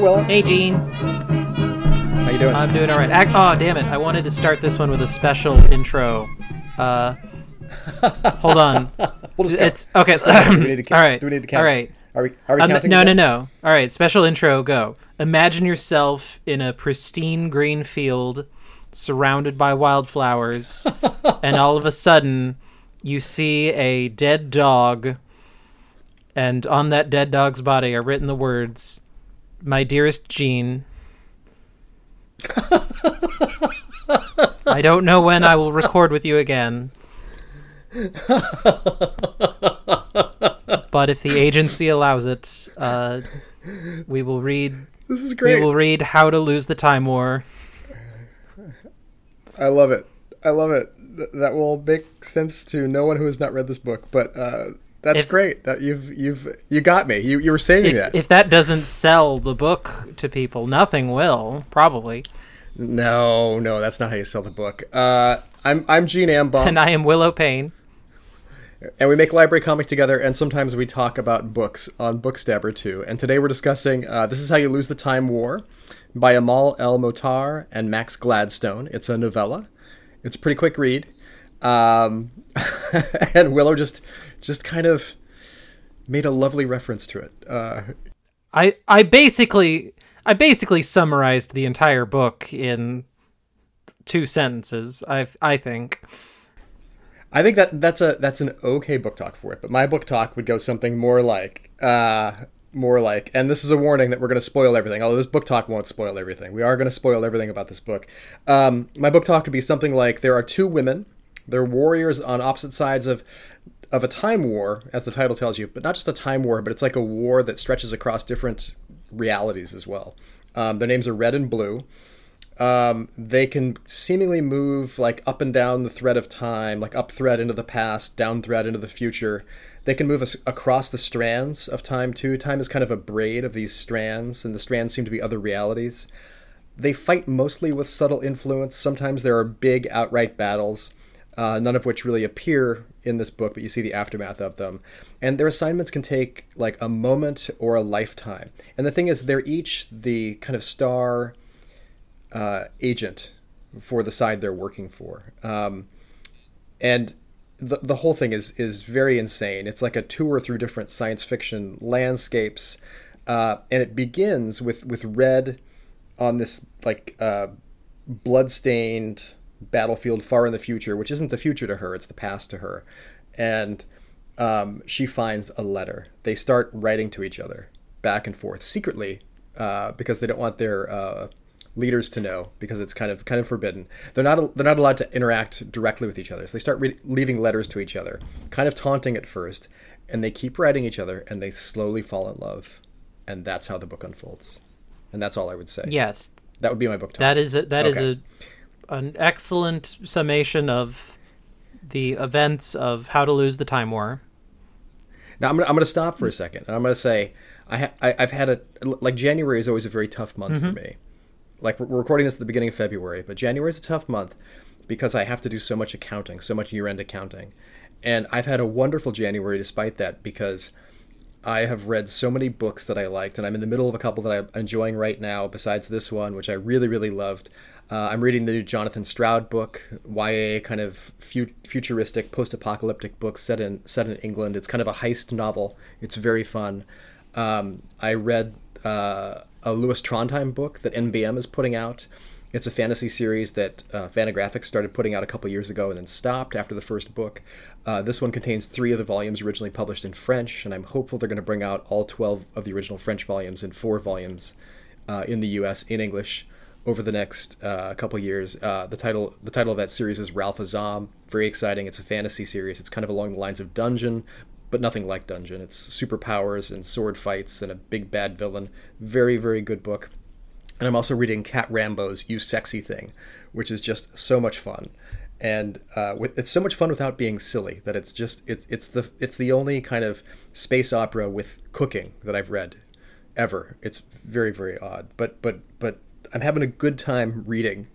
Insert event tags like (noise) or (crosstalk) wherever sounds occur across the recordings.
Will. Hey, Gene. How you doing? I'm doing all right. Ac- oh, damn it! I wanted to start this one with a special intro. Uh, (laughs) hold on. we'll just go. It's okay. Do we need to count? (coughs) all right. Do we need to count? All right. Are we? Are we Um, counting? no, no, no. All right. Special intro. Go. Imagine yourself in a pristine green field, surrounded by wildflowers, (laughs) and all of a sudden, you see a dead dog, and on that dead dog's body are written the words, "My dearest Gene." I don't know when I will record with you again. but if the agency allows it, uh, we will read. This is great. We will read "How to Lose the Time War." I love it. I love it. Th- that will make sense to no one who has not read this book, but uh, that's If- great. That you've you've you got me. You you were saving If, that. if that doesn't sell the book to people, nothing will probably. no, no, that's not how you sell the book. Uh, I'm I'm Gene Ambaum, And I am Willow Payne. and we make library comic together, and sometimes we talk about books on Bookstabber too. And today we're discussing uh, "This Is How You Lose the Time War" by Amal El-Mohtar and Max Gladstone. It's a novella. It's a pretty quick read, um, (laughs) and Willow just just kind of made a lovely reference to it. Uh, I I basically I basically summarized the entire book in two sentences. I I think. I think that that's a that's an okay book talk for it, but my book talk would go something more like uh more like and this is a warning that we're going to spoil everything. Although this book talk won't spoil everything. We are going to spoil everything about this book. Um my book talk would be something like there are two women, they're warriors on opposite sides of of a time war as the title tells you, but not just a time war, but it's like a war that stretches across different realities as well. Um, their names are Red and Blue um, they can seemingly move like up and down the thread of time, like up thread into the past, down thread into the future. They can move across the strands of time too. Time is kind of a braid of these strands, and the strands seem to be other realities. They fight mostly with subtle influence. Sometimes there are big outright battles, uh, none of which really appear in this book, but you see the aftermath of them. And their assignments can take like a moment or a lifetime. And the thing is, they're each the kind of star uh, agent for the side they're working for. Um, and the, the whole thing is is very insane. It's like a tour through different science fiction landscapes, uh, and it begins with with Red on this like uh, bloodstained battlefield far in the future, which isn't the future to her; it's the past to her, and um, she finds a letter. They start writing to each other back and forth secretly uh, because they don't want their uh, leaders to know because it's kind of kind of forbidden. They're not they're not allowed to interact directly with each other. So they start re- leaving letters to each other, kind of taunting at first, and they keep writing each other, and they slowly fall in love, and that's how the book unfolds. And that's all I would say. Yes, That would be my book talk. that is a, that is Okay. a an excellent summation of the events of How to Lose the Time War. Now I'm gonna, I'm gonna stop for a second, and I'm gonna say I, ha- I I've had a like January is always a very tough month for mm-hmm. me. Like we're we're recording this at the beginning of February, but January is a tough month because I have to do so much accounting, so much year-end accounting, and I've had a wonderful January despite that because I have read so many books that I liked, and I'm in the middle of a couple that I'm enjoying right now. Besides this one, which I really really loved. Uh, I'm reading the new Jonathan Stroud book, YA kind of fu- futuristic, post-apocalyptic book set in set in England. It's kind of a heist novel. It's very fun. Um, I read uh, a Lewis Trondheim book that NBM is putting out. It's a fantasy series that uh, Fantagraphics started putting out a couple years ago and then stopped after the first book. Uh, this one contains three of the volumes originally published in French, and I'm hopeful they're going to bring out all 12 of the original French volumes in four volumes uh, in the U.S. in English over the next uh, couple years. Uh, the title the title of that series is Ralph Azam. Very exciting. It's a fantasy series. It's kind of along the lines of Dungeon, but nothing like Dungeon. It's superpowers and sword fights and a big bad villain. Very very good book. And I'm also reading Cat Rambo's "You Sexy Thing," which is just so much fun. And uh, with, it's so much fun without being silly that it's just it's it's the it's the only kind of space opera with cooking that I've read ever. It's very very odd, but but but I'm having a good time reading.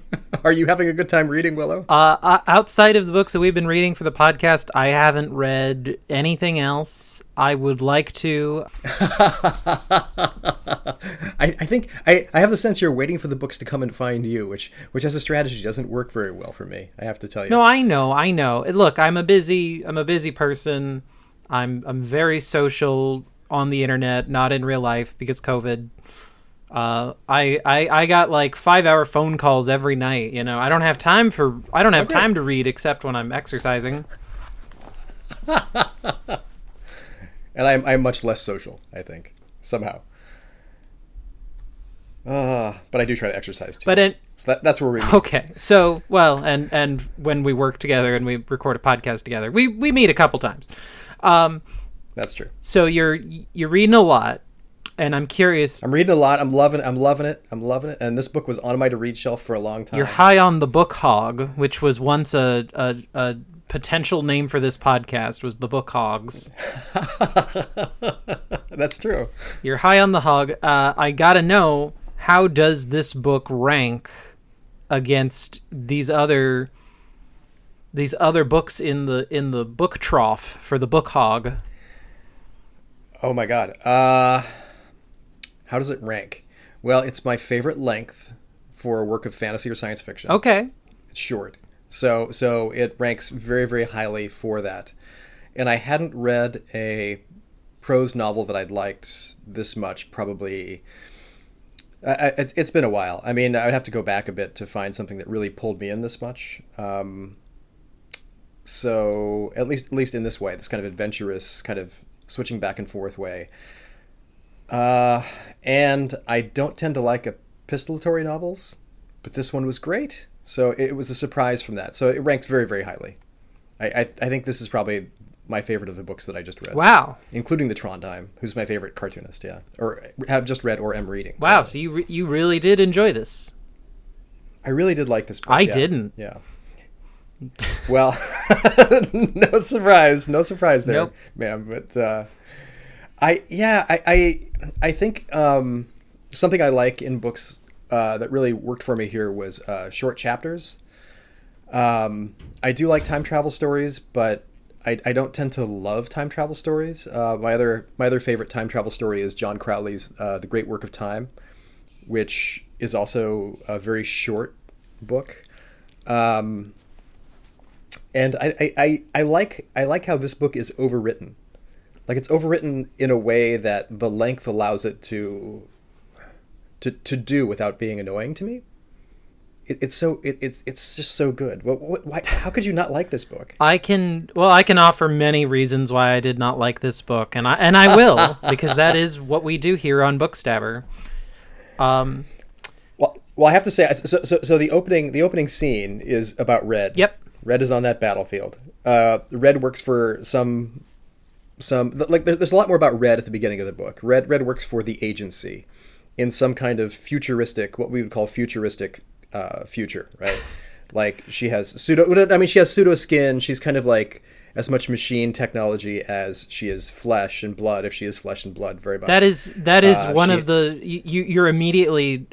(laughs) Are you having a good time reading, Willow? Uh, outside of the books that we've been reading for the podcast, I haven't read anything else. I would like to. I (laughs) I, I think I, I have the sense you're waiting for the books to come and find you, which which as a strategy doesn't work very well for me. I have to tell you. No, I know, I know. Look, I'm a busy I'm a busy person. I'm I'm very social on the internet, not in real life because COVID. Uh, I, I I got like five hour phone calls every night. You know, I don't have time for I don't have Okay. time to read except when I'm exercising. (laughs) and I'm I'm much less social. I think somehow. Uh, but I do try to exercise too. But it so that, that's where we. meet. okay. So well, and and when we work together and we record a podcast together, we we meet a couple times. Um, That's true. so you're you're reading a lot, and I'm curious. I'm reading a lot. I'm loving. I'm loving it. I'm loving it. And this book was on my to read shelf for a long time. You're high on the book hog, which was once a, a, a potential name for this podcast was the book hogs. (laughs) That's true. You're high on the hog. Uh, I gotta know how does this book rank against these other these other books in the in the book trough for the book hog? Oh my god. Uh, how does it rank? Well, it's my favorite length for a work of fantasy or science fiction. Okay, It's short, so so it ranks very very highly for that. And I hadn't read a prose novel that I'd liked this much probably. I, it- it's been a while. I mean, I'd have to go back a bit to find something that really pulled me in this much. Um, so at least at least in this way, this kind of adventurous, kind of switching back and forth way. Uh, and I don't tend to like epistolatory novels, but this one was great. So it was a surprise from that. So it ranked very very highly. I I, I think this is probably my favorite of the books that I just read, wow, including the Trondheim, who's my favorite cartoonist. Yeah, or have just read or am reading. wow. So you re- you really did enjoy this. I really did like this book. I yeah. didn't. Yeah. Well, (laughs) no surprise, no surprise there, Nope. ma'am. But uh, I, yeah, I, I, I think um, something I like in books uh, that really worked for me here was uh, short chapters. Um, I do like time travel stories, but I, I don't tend to love time travel stories. Uh, my other my other favorite time travel story is John Crowley's uh, The Great Work of Time, which is also a very short book. Um, and I, I, I, I like I like how this book is overwritten. Like it's overwritten in a way that the length allows it to to, to do without being annoying to me. It, it's so it, it's it's just so good. What, what, why, how could you not like this book? I can well, I can offer many reasons why I did not like this book, and I and I will (laughs) because that is what we do here on Bookstabber. Um, Well, well, I have to say, so, so, so the opening the opening scene is about Red. Yep. Red is on that battlefield. Uh, Red works for some some like there's, there's a lot more about Red at the beginning of the book. Red Red works for the agency in some kind of futuristic, what we would call futuristic uh, future, right? (laughs) like she has pseudo. I mean, she has pseudo skin. She's kind of like as much machine technology as she is flesh and blood. If she is flesh and blood, very much. that is that is Uh, one she- of the you you're immediately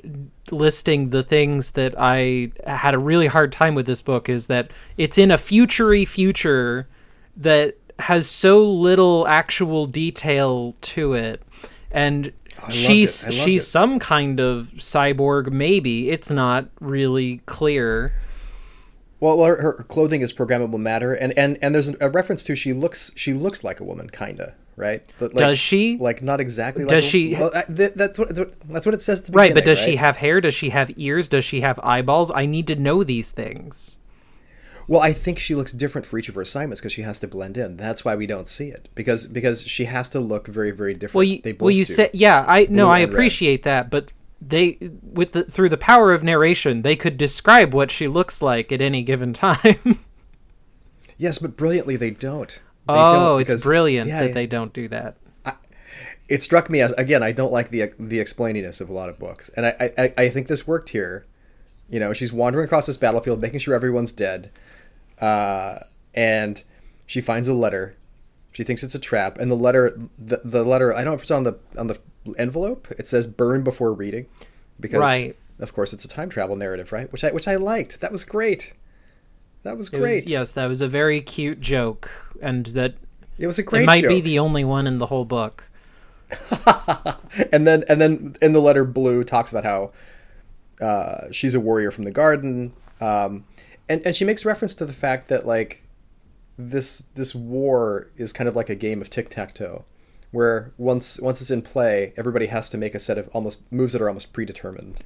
listing the things that I had a really hard time with this book is that it's in a futury future that has so little actual detail to it and oh, loved she's it. I loved she's it. some kind of cyborg maybe it's not really clear Well, well her, her clothing is programmable matter, and, and, and there's a reference to she looks she looks like a woman, kinda, right? But like, Does she? Like not exactly. Does like she- Well, I- th- that's what that's what it says. Right, but does she have hair? Does she have ears? Does she have eyeballs? I need to know these things. Well, I think she looks different for each of her assignments because she has to blend in. That's why we don't see it because because she has to look very very different. Well, you, well, you said, yeah, I no, I and red. appreciate that, but they with the through the power of narration, they could describe what she looks like at any given (laughs) time. yes, but brilliantly they don't. They oh, don't it's brilliant yeah, that they don't do that. it struck me as again i don't like the the explaininess of a lot of books and i i, I think this worked here you know she's wandering across this battlefield making sure everyone's dead uh, and she finds a letter. She thinks it's a trap. And the letter the, the letter i don't know if it's on the on the envelope. It says burn before reading because Right. of course it's a time travel narrative right? Which i which i liked. That was great. That was It was- great. yes, that was a very cute joke, and that it was a great it might be the only one in the whole book. (laughs) and then and then in the letter, Blue talks about how uh, she's a warrior from the garden, um, and and she makes reference to the fact that like this this war is kind of like a game of tic tac toe, where once once it's in play, everybody has to make a set of almost moves that are almost predetermined.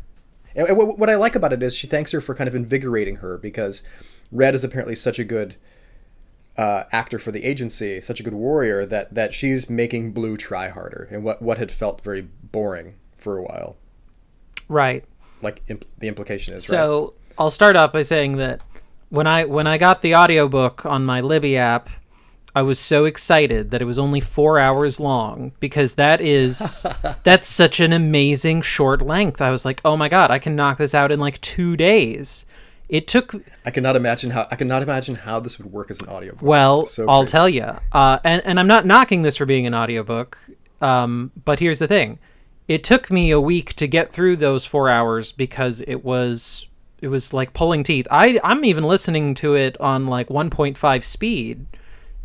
And and what what I like about it is she thanks her for kind of invigorating her because Red is apparently such a good uh, actor for the agency, such a good warrior that that she's making Blue try harder, and what what had felt very boring for a while. Right. Like imp- the implication is right. So I'll start off by saying that when I when I got the audiobook on my Libby app, I was so excited that it was only four hours long because that is (laughs) that's such an amazing short length. I was like, oh my god, I can knock this out in like two days. It took I cannot imagine how I cannot imagine how this would work as an audiobook. well, So I'll tell you. Uh, and and I'm not knocking this for being an audiobook. Um, but here's the thing: it took me a week to get through those four hours because it was it was like pulling teeth. I I'm even listening to it on like 1.5 speed,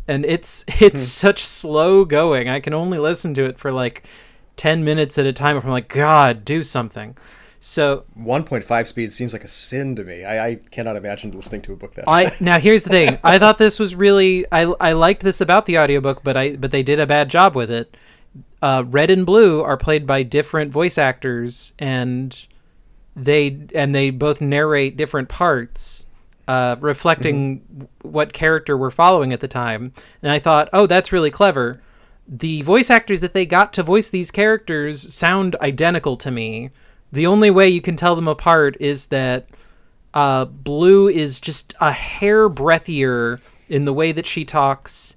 and it's (laughs) it's such slow going. I can only listen to it for like 10 minutes at a time. If I'm like, God, do something. So 1.5 speed seems like a sin to me. I, I cannot imagine listening to a book that. I now here's the thing. I thought this was really I I liked this about the audiobook, but I but they did a bad job with it. Uh, Red and Blue are played by different voice actors, and they and they both narrate different parts, uh, reflecting what character we're following at the time. And I thought, oh, that's really clever. The voice actors that they got to voice these characters sound identical to me. The only way you can tell them apart is that uh, Blue is just a hair breathier in the way that she talks,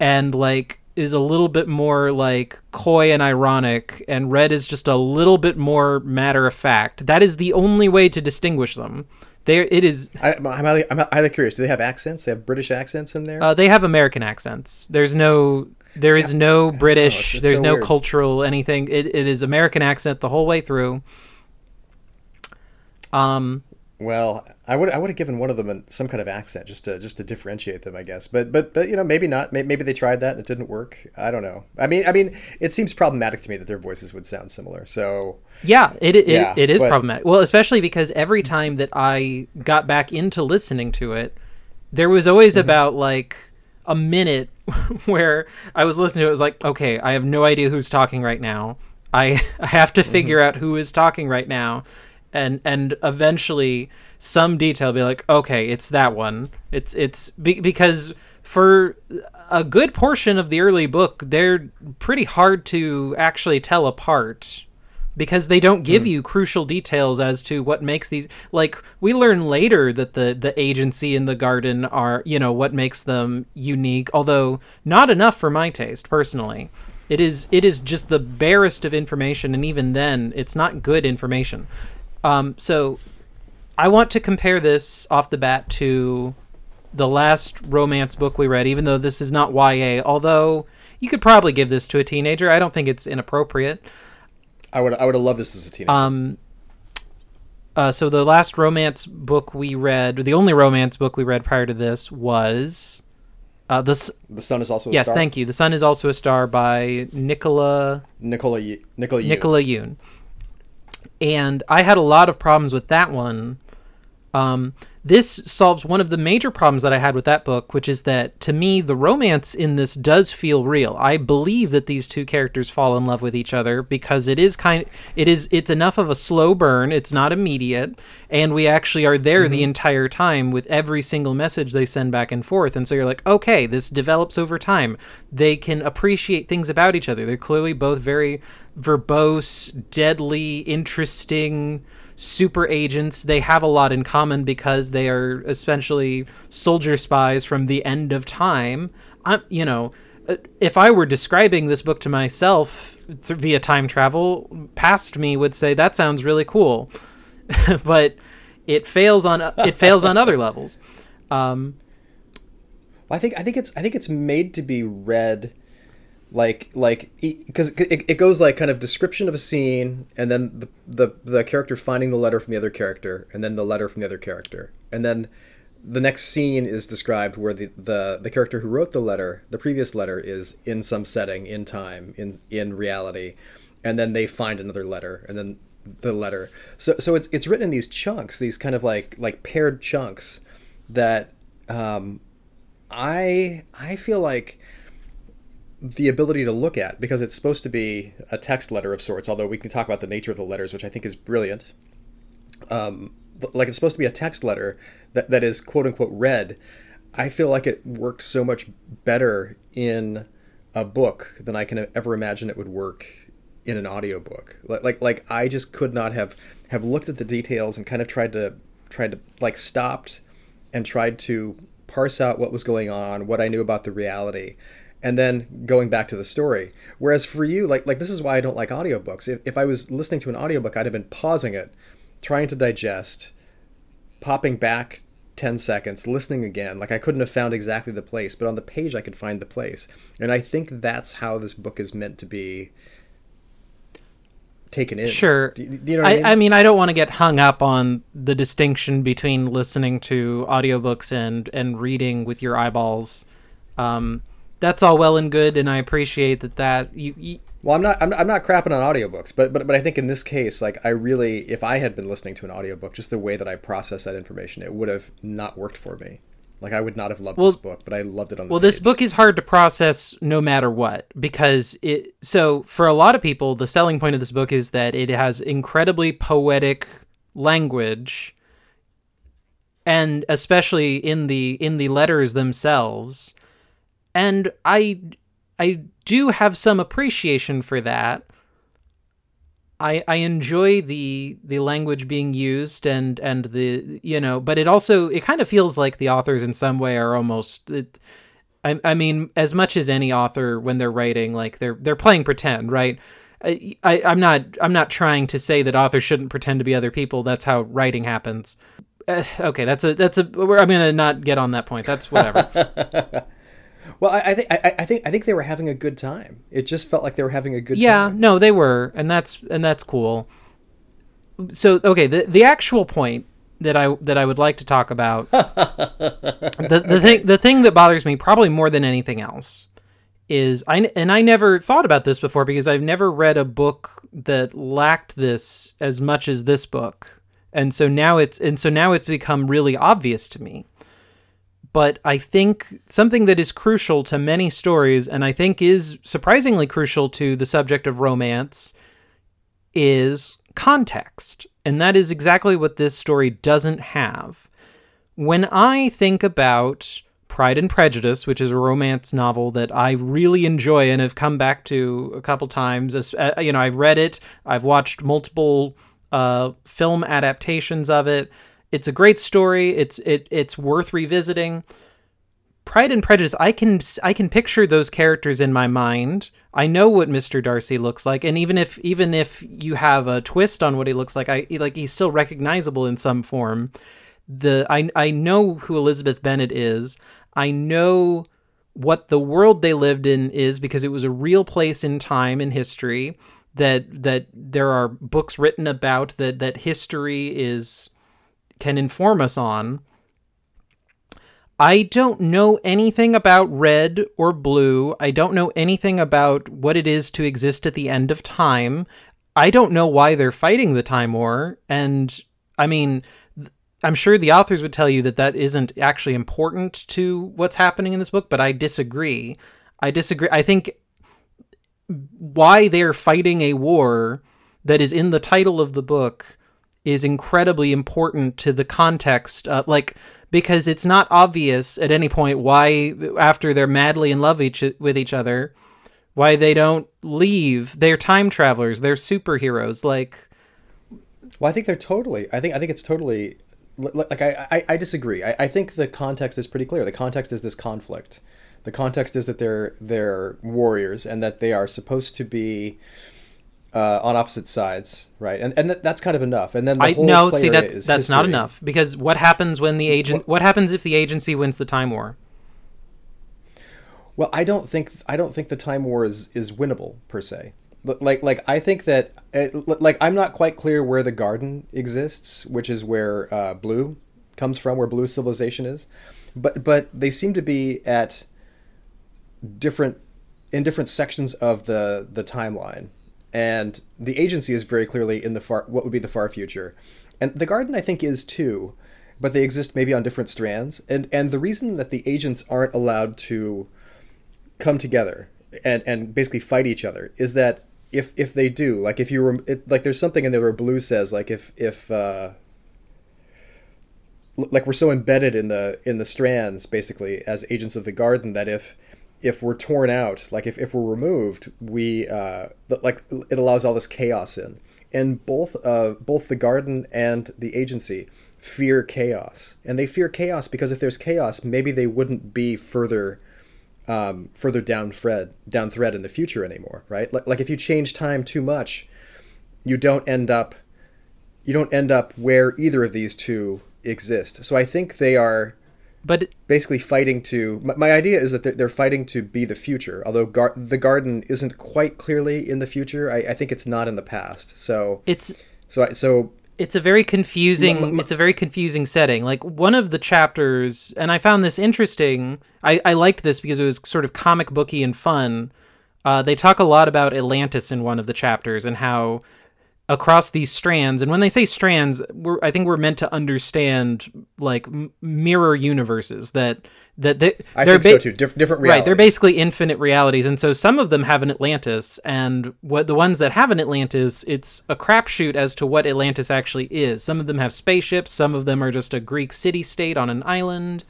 and like is a little bit more like coy and ironic, and Red is just a little bit more matter of fact. That is the only way to distinguish them. There, it is. I, I'm, highly, I'm highly curious. Do they have accents? They have British accents in there? Uh, they have American accents. There's no. There is no British. it's- it's there's so no weird. cultural anything. It, it is American accent the whole way through. Um, Well, I would I would have given one of them some kind of accent just to just to differentiate them, I guess. But but but you know maybe not. Maybe they tried that and it didn't work. I don't know. I mean I mean it seems problematic to me that their voices would sound similar. So Yeah, it it, Yeah, it is but- problematic. Well, especially because every time that I got back into listening to it, there was always Mm-hmm. about like a minute (laughs) where I was listening to it. it was like, okay, I have no idea who's talking right now. I (laughs) I have to figure Mm-hmm. out who is talking right now, and and eventually some detail will be like, okay, it's that one. It's it's be, because for a good portion of the early book, they're pretty hard to actually tell apart because they don't give hmm. you crucial details as to what makes these like we learn later that the the agency and the garden are you know what makes them unique although not enough for my taste personally. It is it is just the barest of information and even then it's not good information um so i want to compare this off the bat to the last romance book we read even though this is not YA although you could probably give this to a teenager i don't think it's inappropriate I would I would have loved this as a teenager. um, uh, so the last romance book we read, or the only romance book we read prior to this was uh, this. the sun is also a Yes, star. thank you. The Sun is also a star by Nicola Nicola Nicola Yoon. Nicola Yoon. And I had a lot of problems with that one. Um, this solves one of the major problems that I had with that book, which is that to me, the romance in this does feel real. I believe that these two characters fall in love with each other because it is kind it is it's enough of a slow burn, it's not immediate, and we actually are there the entire time with every single message they send back and forth. And so you're like, okay, this develops over time. They can appreciate things about each other. They're clearly both very verbose, deadly, interesting super agents. They have a lot in common because they are essentially soldier spies from the end of time. I'm, you know, uh, if I were describing this book to myself th- via time travel, past me would say that sounds really cool, (laughs) but it fails on it fails on other levels. Um, I think I think it's I think it's made to be read like like because it, it goes like kind of description of a scene and then the, the the character finding the letter from the other character and then the letter from the other character and then the next scene is described where the, the the character who wrote the letter, the previous letter, is in some setting, in time, in in reality, and then they find another letter, and then the letter. So so it's it's written in these chunks, these kind of like like paired chunks that um, I I feel like the ability to look at because it's supposed to be a text letter of sorts. Although we can talk about the nature of the letters, which I think is brilliant. Um, like it's supposed to be a text letter that, that is quote unquote read. I feel like it worked so much better in a book than I can ever imagine it would work in an audiobook. Like like like I just could not have have looked at the details and kind of tried to tried to like stopped and tried to parse out what was going on, what I knew about the reality, and then going back to the story. Whereas for you, like like this is why I don't like audiobooks. If if I was listening to an audiobook, I'd have been pausing it, trying to digest, popping back 10 seconds, listening again. Like I couldn't have found exactly the place, but on the page I could find the place. And I think that's how this book is meant to be taken in. Sure. Do, do you know I, I, mean? I mean, I don't want to get hung up on the distinction between listening to audiobooks and and reading with your eyeballs. Um, that's all well and good, and I appreciate that. That you, you Well, I'm not, I'm not I'm not crapping on audiobooks, but but but I think in this case, like I really, if I had been listening to an audiobook, just the way that I process that information, it would have not worked for me. Like I would not have loved Well- this book, but I loved it on the well, this book is hard to process no matter what because it. So for a lot of people, the selling point of this book is that it has incredibly poetic language, and especially in the in the letters themselves. And I I do have some appreciation for that. I I enjoy the the language being used and and the you know, but it also it kind of feels like the authors in some way are almost it, I I mean as much as any author when they're writing like they're they're playing pretend, right? I, I I'm not I'm not trying to say that authors shouldn't pretend to be other people. That's how writing happens. Uh, okay, that's a that's a I'm gonna not get on that point. That's whatever. (laughs) Well, I, I think I, I think I think they were having a good time. It just felt like they were having a good yeah time. no they were and that's and that's cool so okay the the actual point that i that i would like to talk about (laughs) the the thing the thing that bothers me probably more than anything else is i and i never thought about this before because i've never read a book that lacked this as much as this book and so now it's and so now it's become really obvious to me but I think something that is crucial to many stories, and I think is surprisingly crucial to the subject of romance, is context. And that is exactly what this story doesn't have. When I think about Pride and Prejudice, which is a romance novel that I really enjoy and have come back to a couple times, as, uh, you know, I've read it, I've watched multiple uh, film adaptations of it. It's a great story. It's it it's worth revisiting. Pride and Prejudice, I can I can picture those characters in my mind. I know what Mr. Darcy looks like, and even if even if you have a twist on what he looks like, I like he's still recognizable in some form. The I I know who Elizabeth Bennet is. I know what the world they lived in is because it was a real place in time in history that that there are books written about that that history is can inform us on. I don't know anything about red or blue. I don't know anything about what it is to exist at the end of time. I don't know why they're fighting the time war. And I mean, I'm sure the authors would tell you that that isn't actually important to what's happening in this book, but I disagree. I disagree. I think why they're fighting a war that is in the title of the book is incredibly important to the context uh, like because it's not obvious at any point why after they're madly in love each, with each other why they don't leave they're time travelers they're superheroes like Well, I think they're totally. I think I think it's totally. Like I, I, I disagree. I, I think the context is pretty clear. The context is this conflict. The context is that they're they're warriors and that they are supposed to be uh, on opposite sides, right? And and that, that's kind of enough. And then the I whole no see that's that's not enough because what happens when the agent what happens if the agency wins the time war Well, I don't think I don't think the time war is is winnable per se. But like like I think that uh, like I'm not quite clear where the garden exists, which is where uh, Blue comes from, where blue civilization is, but but they seem to be at different in different sections of the the timeline, and the agency is very clearly in the far what would be the far future, and the garden I think is too, but they exist maybe on different strands, and and the reason that the agents aren't allowed to come together and and basically fight each other is that if if they do like if you were like there's something in there where blue says like if if uh like we're so embedded in the in the strands basically as agents of the garden that if if we're torn out like if, if we're removed we uh like it allows all this chaos in and both uh both the garden and the agency fear chaos and they fear chaos because if there's chaos maybe they wouldn't be further um, further down thread down thread in the future anymore, right? Like, like if you change time too much, you don't end up you don't end up where either of these two exist. So I think they are but basically fighting to my, my idea is that they're, they're, fighting to be the future although gar- the garden isn't quite clearly in the future. I, I, think it's not in the past. So it's so so it's a very confusing m- m- it's a very confusing setting. Like one of the chapters and i found this interesting i, I liked this because it was sort of comic booky and fun. Uh, they talk a lot about atlantis in one of the chapters and how across these strands and when they say strands i think we're meant to understand like m- mirror universes that that they, I think ba- so too. Dif- different realities. Right, they're basically infinite realities, and so some of them have an Atlantis, and what the ones that have an Atlantis, it's a crapshoot as to what Atlantis actually is. Some of them have spaceships, some of them are just a Greek city-state on an island.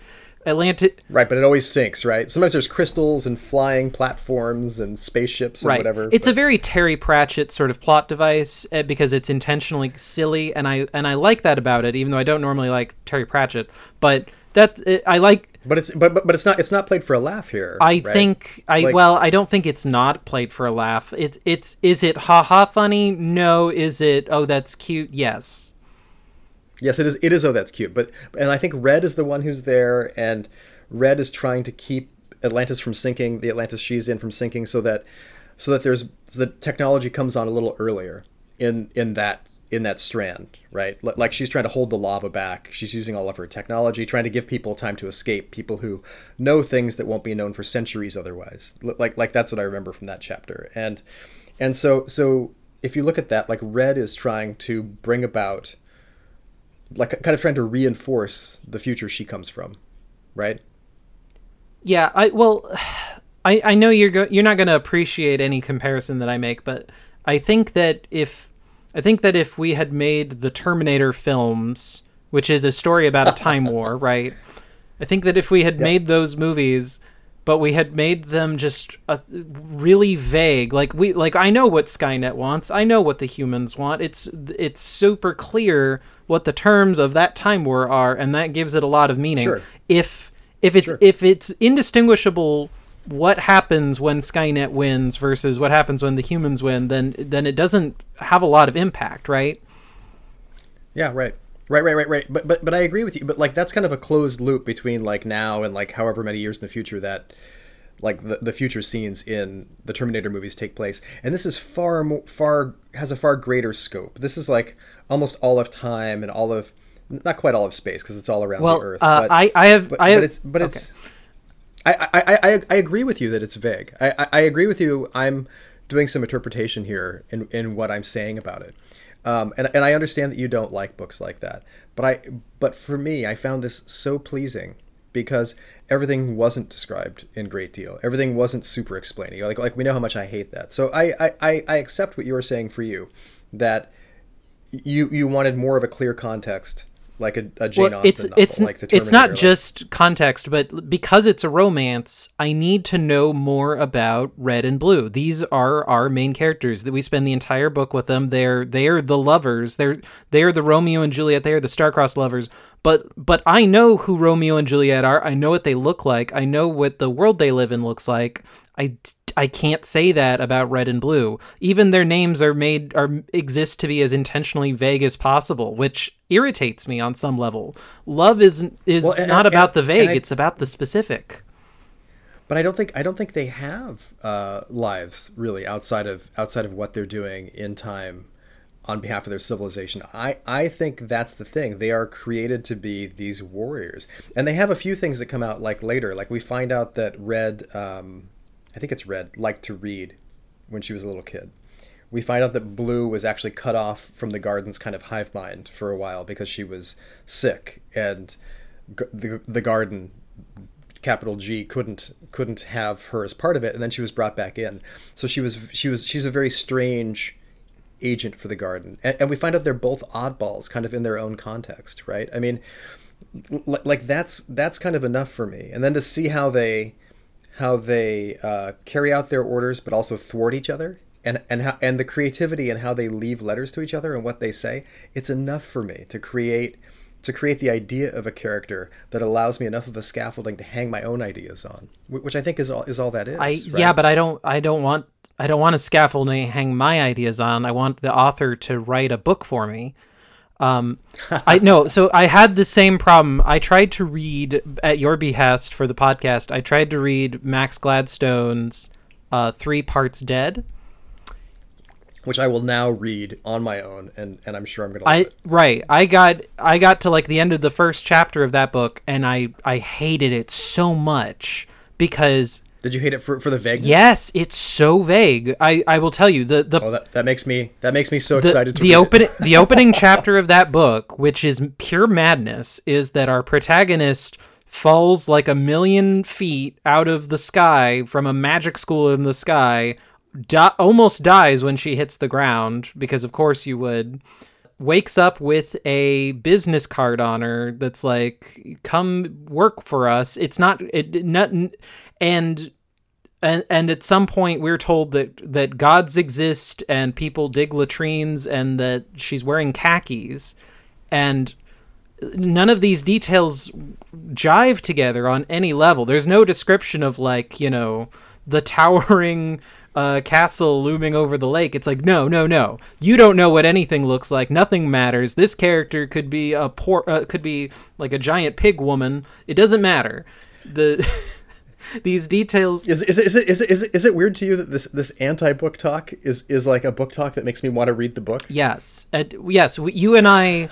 Atlantis. Right, but it always sinks, right? Sometimes there's crystals and flying platforms and spaceships and right. whatever. It's but... a very Terry Pratchett sort of plot device uh, because it's intentionally silly, and I and I like that about it, even though I don't normally like Terry Pratchett. But that I like but it's but, but but it's not it's not played for a laugh here. I right? think I like, well I don't think it's not played for a laugh. It's it's is it ha ha funny? No. Is it oh that's cute? Yes. Yes, it is. It is. Oh, that's cute. But and I think Red is the one who's there, and Red is trying to keep Atlantis from sinking, the Atlantis she's in from sinking, so that so that there's so the technology comes on a little earlier in in that in that strand, right? Like she's trying to hold the lava back. She's using all of her technology, trying to give people time to escape, people who know things that won't be known for centuries otherwise. Like like that's what I remember from that chapter. And and so so if you look at that, like Red is trying to bring about like kind of trying to reinforce the future she comes from, right? Yeah, I well (sighs) I I know you're go- you're not going to appreciate any comparison that I make, but I think that if I think that if we had made the Terminator films, which is a story about a time (laughs) war, right? I think that if we had yep. made those movies, but we had made them just uh, really vague, like we like I know what Skynet wants, I know what the humans want. It's it's super clear what the terms of that time war are, and that gives it a lot of meaning. Sure. If if it's sure. if it's indistinguishable what happens when Skynet wins versus what happens when the humans win, then then it doesn't have a lot of impact, right? Yeah, right. Right, right, right, right. But but but I agree with you. But like that's kind of a closed loop between like now and like however many years in the future that like the, the future scenes in the Terminator movies take place. And this is far more far has a far greater scope. This is like almost all of time and all of not quite all of space because it's all around well, the Earth. Uh, but, I I have but, I have, but it's but okay. it's I, I, I, I agree with you that it's vague. I, I agree with you. I'm doing some interpretation here in, in what I'm saying about it. Um, and, and I understand that you don't like books like that. But I but for me, I found this so pleasing because everything wasn't described in great deal. Everything wasn't super explaining. Like like we know how much I hate that. So I, I, I accept what you were saying for you, that you you wanted more of a clear context like a, a Jane well, Austen it's, novel, it's, like the It's not like. just context, but because it's a romance, I need to know more about Red and Blue. These are our main characters that we spend the entire book with them. They're they're the lovers. They're they're the Romeo and Juliet. They are the star-crossed lovers. But but I know who Romeo and Juliet are. I know what they look like. I know what the world they live in looks like. I I can't say that about red and blue. Even their names are made are exist to be as intentionally vague as possible, which irritates me on some level. Love is is well, and, not and, about and, the vague; I, it's about the specific. But I don't think I don't think they have uh, lives really outside of outside of what they're doing in time on behalf of their civilization. I, I think that's the thing. They are created to be these warriors. And they have a few things that come out like later. Like we find out that Red, um, I think it's Red, liked to read when she was a little kid. We find out that Blue was actually cut off from the garden's kind of hive mind for a while because she was sick and the, the garden capital G couldn't couldn't have her as part of it and then she was brought back in. So she was she was she's a very strange agent for the garden and, and we find out they're both oddballs kind of in their own context right i mean l- like that's that's kind of enough for me and then to see how they how they uh, carry out their orders but also thwart each other and and how, and the creativity and how they leave letters to each other and what they say it's enough for me to create to create the idea of a character that allows me enough of a scaffolding to hang my own ideas on which i think is all is all that is I right? yeah, but I don't I don't want I don't want a scaffolding to hang my ideas on. I want the author to write a book for me. Um, (laughs) I know. so I had the same problem. I tried to read at your behest for the podcast. I tried to read Max Gladstone's uh, Three Parts Dead. which i will now read on my own and and i'm sure i'm gonna I it right. I got I got to like the end of the first chapter of that book, and I I hated it so much because did you hate it for, for the vagueness yes, it's so vague. I I will tell you the the Oh, that, that makes me that makes me so the, excited to the read open (laughs) the opening chapter of that book, which is pure madness, is that our protagonist falls like a million feet out of the sky from a magic school in the sky, di- almost dies when she hits the ground because of course you would. Wakes up with a business card on her that's like, "Come work for us." It's not it not and and and at some point we're told that that gods exist and people dig latrines and that she's wearing khakis. And none of these details jive together on any level. There's no description of like you know the towering uh, castle looming over the lake. It's like no no no. You don't know what anything looks like. Nothing matters. This character could be a poor uh, could be like a giant pig woman. It doesn't matter. The (laughs) these details Is, is, it, is, it, is, it, is, it, is it weird to you that this, this anti book talk is, is like a book talk that makes me want to read the book? Yes, uh, yes. You and I,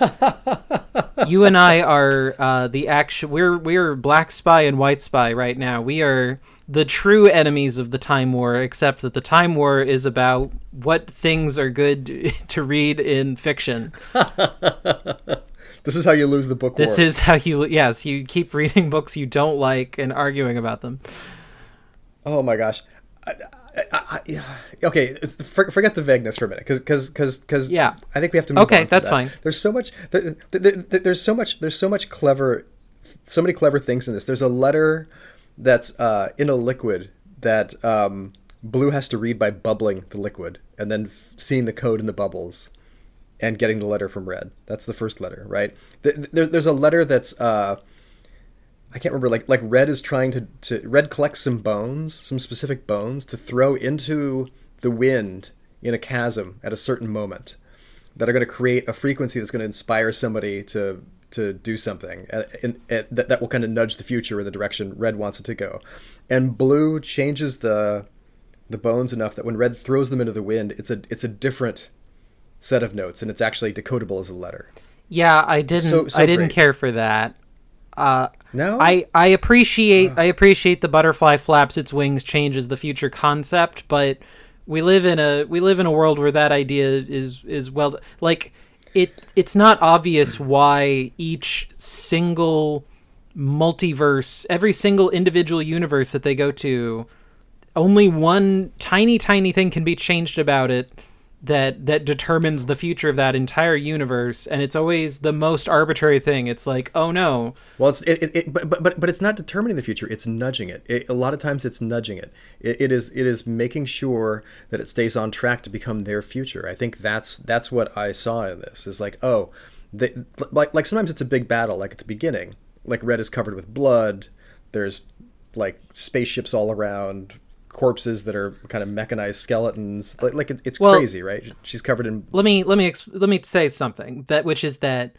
(laughs) you and I are uh, the actual. We're we're black spy and white spy right now. We are the true enemies of the time war, except that the time war is about what things are good (laughs) to read in fiction. (laughs) This is how you lose the book This war. is how you. Yes, you keep reading books you don't like and arguing about them. Oh my gosh. I, I, I, okay, forget the vagueness for a minute, because because because Yeah. I think we have to move Okay, that's that. fine. There's so much. There, there, there- there's so much. There's so much clever, so many clever things in this. There's a letter that's uh, in a liquid that um, Blue has to read by bubbling the liquid and then f- seeing the code in the bubbles and getting the letter from Red. That's the first letter, right? Th- There, there's a letter that's. Uh, I can't remember. Like like Red is trying to, to Red collects some bones, some specific bones, to throw into the wind in a chasm at a certain moment, that are going to create a frequency that's going to inspire somebody to to do something, and, and, and that that will kind of nudge the future in the direction Red wants it to go, and Blue changes the the bones enough that when Red throws them into the wind, it's a it's a different set of notes, and it's actually decodable as a letter. Yeah, I didn't. So- so I didn't great. care for that. Uh, No, I I appreciate I appreciate the butterfly flaps its wings changes the future concept, but we live in a we live in a world where that idea is is well like it it's not obvious why each single multiverse every single individual universe that they go to only one tiny tiny thing can be changed about it that that determines the future of that entire universe and it's always the most arbitrary thing it's like oh no Well, it's it, it, it but, but but it's not determining the future. It's nudging it. it a lot of times, it's nudging it. it. It is it is making sure that it stays on track to become their future. I think that's that's what I saw in this. Is like oh, they, like like sometimes it's a big battle. Like at the beginning, like Red is covered with blood. There's like spaceships all around. Corpses that are kind of mechanized skeletons, like, like it, it's Well- crazy, right? She's covered in let me let me ex- let me say something that which is that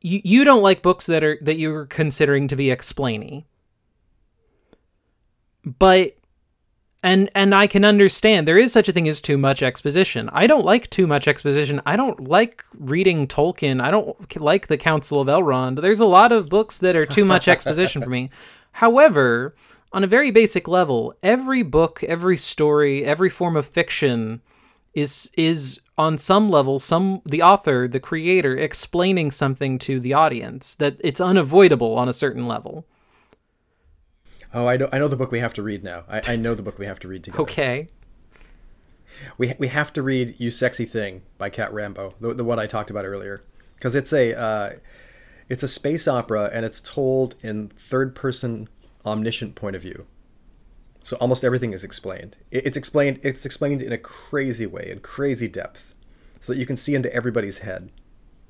you you don't like books that are that you're considering to be explainy but and and I can understand there is such a thing as too much exposition. I don't like too much exposition. I don't like reading Tolkien. I don't like the Council of Elrond. There's a lot of books that are too much (laughs) exposition for me. However, on a very basic level, every book, every story, every form of fiction is is on some level some the author, the creator explaining something to the audience that it's unavoidable on a certain level. Oh, I know. I know the book we have to read now. I, I know the book we have to read together. Okay. We we have to read "You Sexy Thing" by Cat Rambo, the the one I talked about earlier, because it's a uh, it's a space opera and it's told in third person omniscient point of view. So almost everything is explained. It's explained. It's explained in a crazy way, in crazy depth, so that you can see into everybody's head,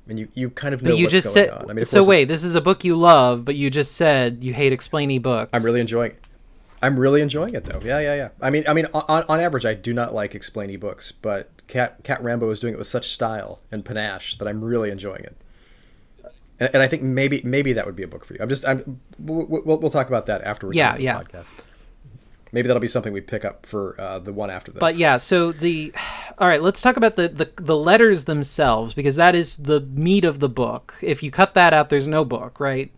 and you, you kind of know But you what's just going said on. I mean, so. Wait, this is a book you love, but you just said you hate explainy books. I'm really enjoying. it. I'm really enjoying it though. Yeah, yeah, yeah. I mean, I mean, on, on average, I do not like explainy books, but Cat Cat Rambo is doing it with such style and panache that I'm really enjoying it. And, and I think maybe maybe that would be a book for you. I'm just I'm we'll, we'll, talk about that after we're Yeah, done yeah. the podcast. Maybe that'll be something we pick up for uh, the one after this. But yeah, so the all right, let's talk about the, the the letters themselves because that is the meat of the book. If you cut that out, there's no book, right?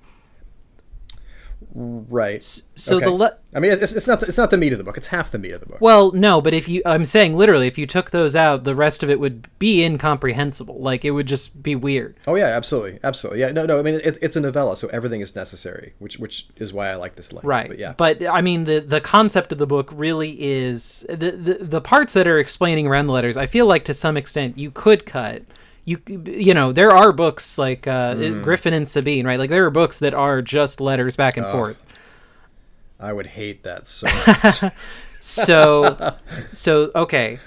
Right. So Okay. the le- I mean, it's, it's not the, it's not the meat of the book. It's half the meat of the book. well, no, but if you I'm saying literally, if you took those out, the rest of it would be incomprehensible. Like it would just be weird. Oh yeah, absolutely, absolutely. Yeah, no, no. I mean, it, it's a novella, so everything is necessary, which which is why I like this language. Right. But yeah. But I mean the the concept of the book really is the, the the parts that are explaining around the letters, I feel like to some extent you could cut. You you know, there are books like uh, Hmm. Griffin and Sabine, right? Like there are books that are just letters back Oh. and forth. I would hate that so (laughs) much. So (laughs) so okay.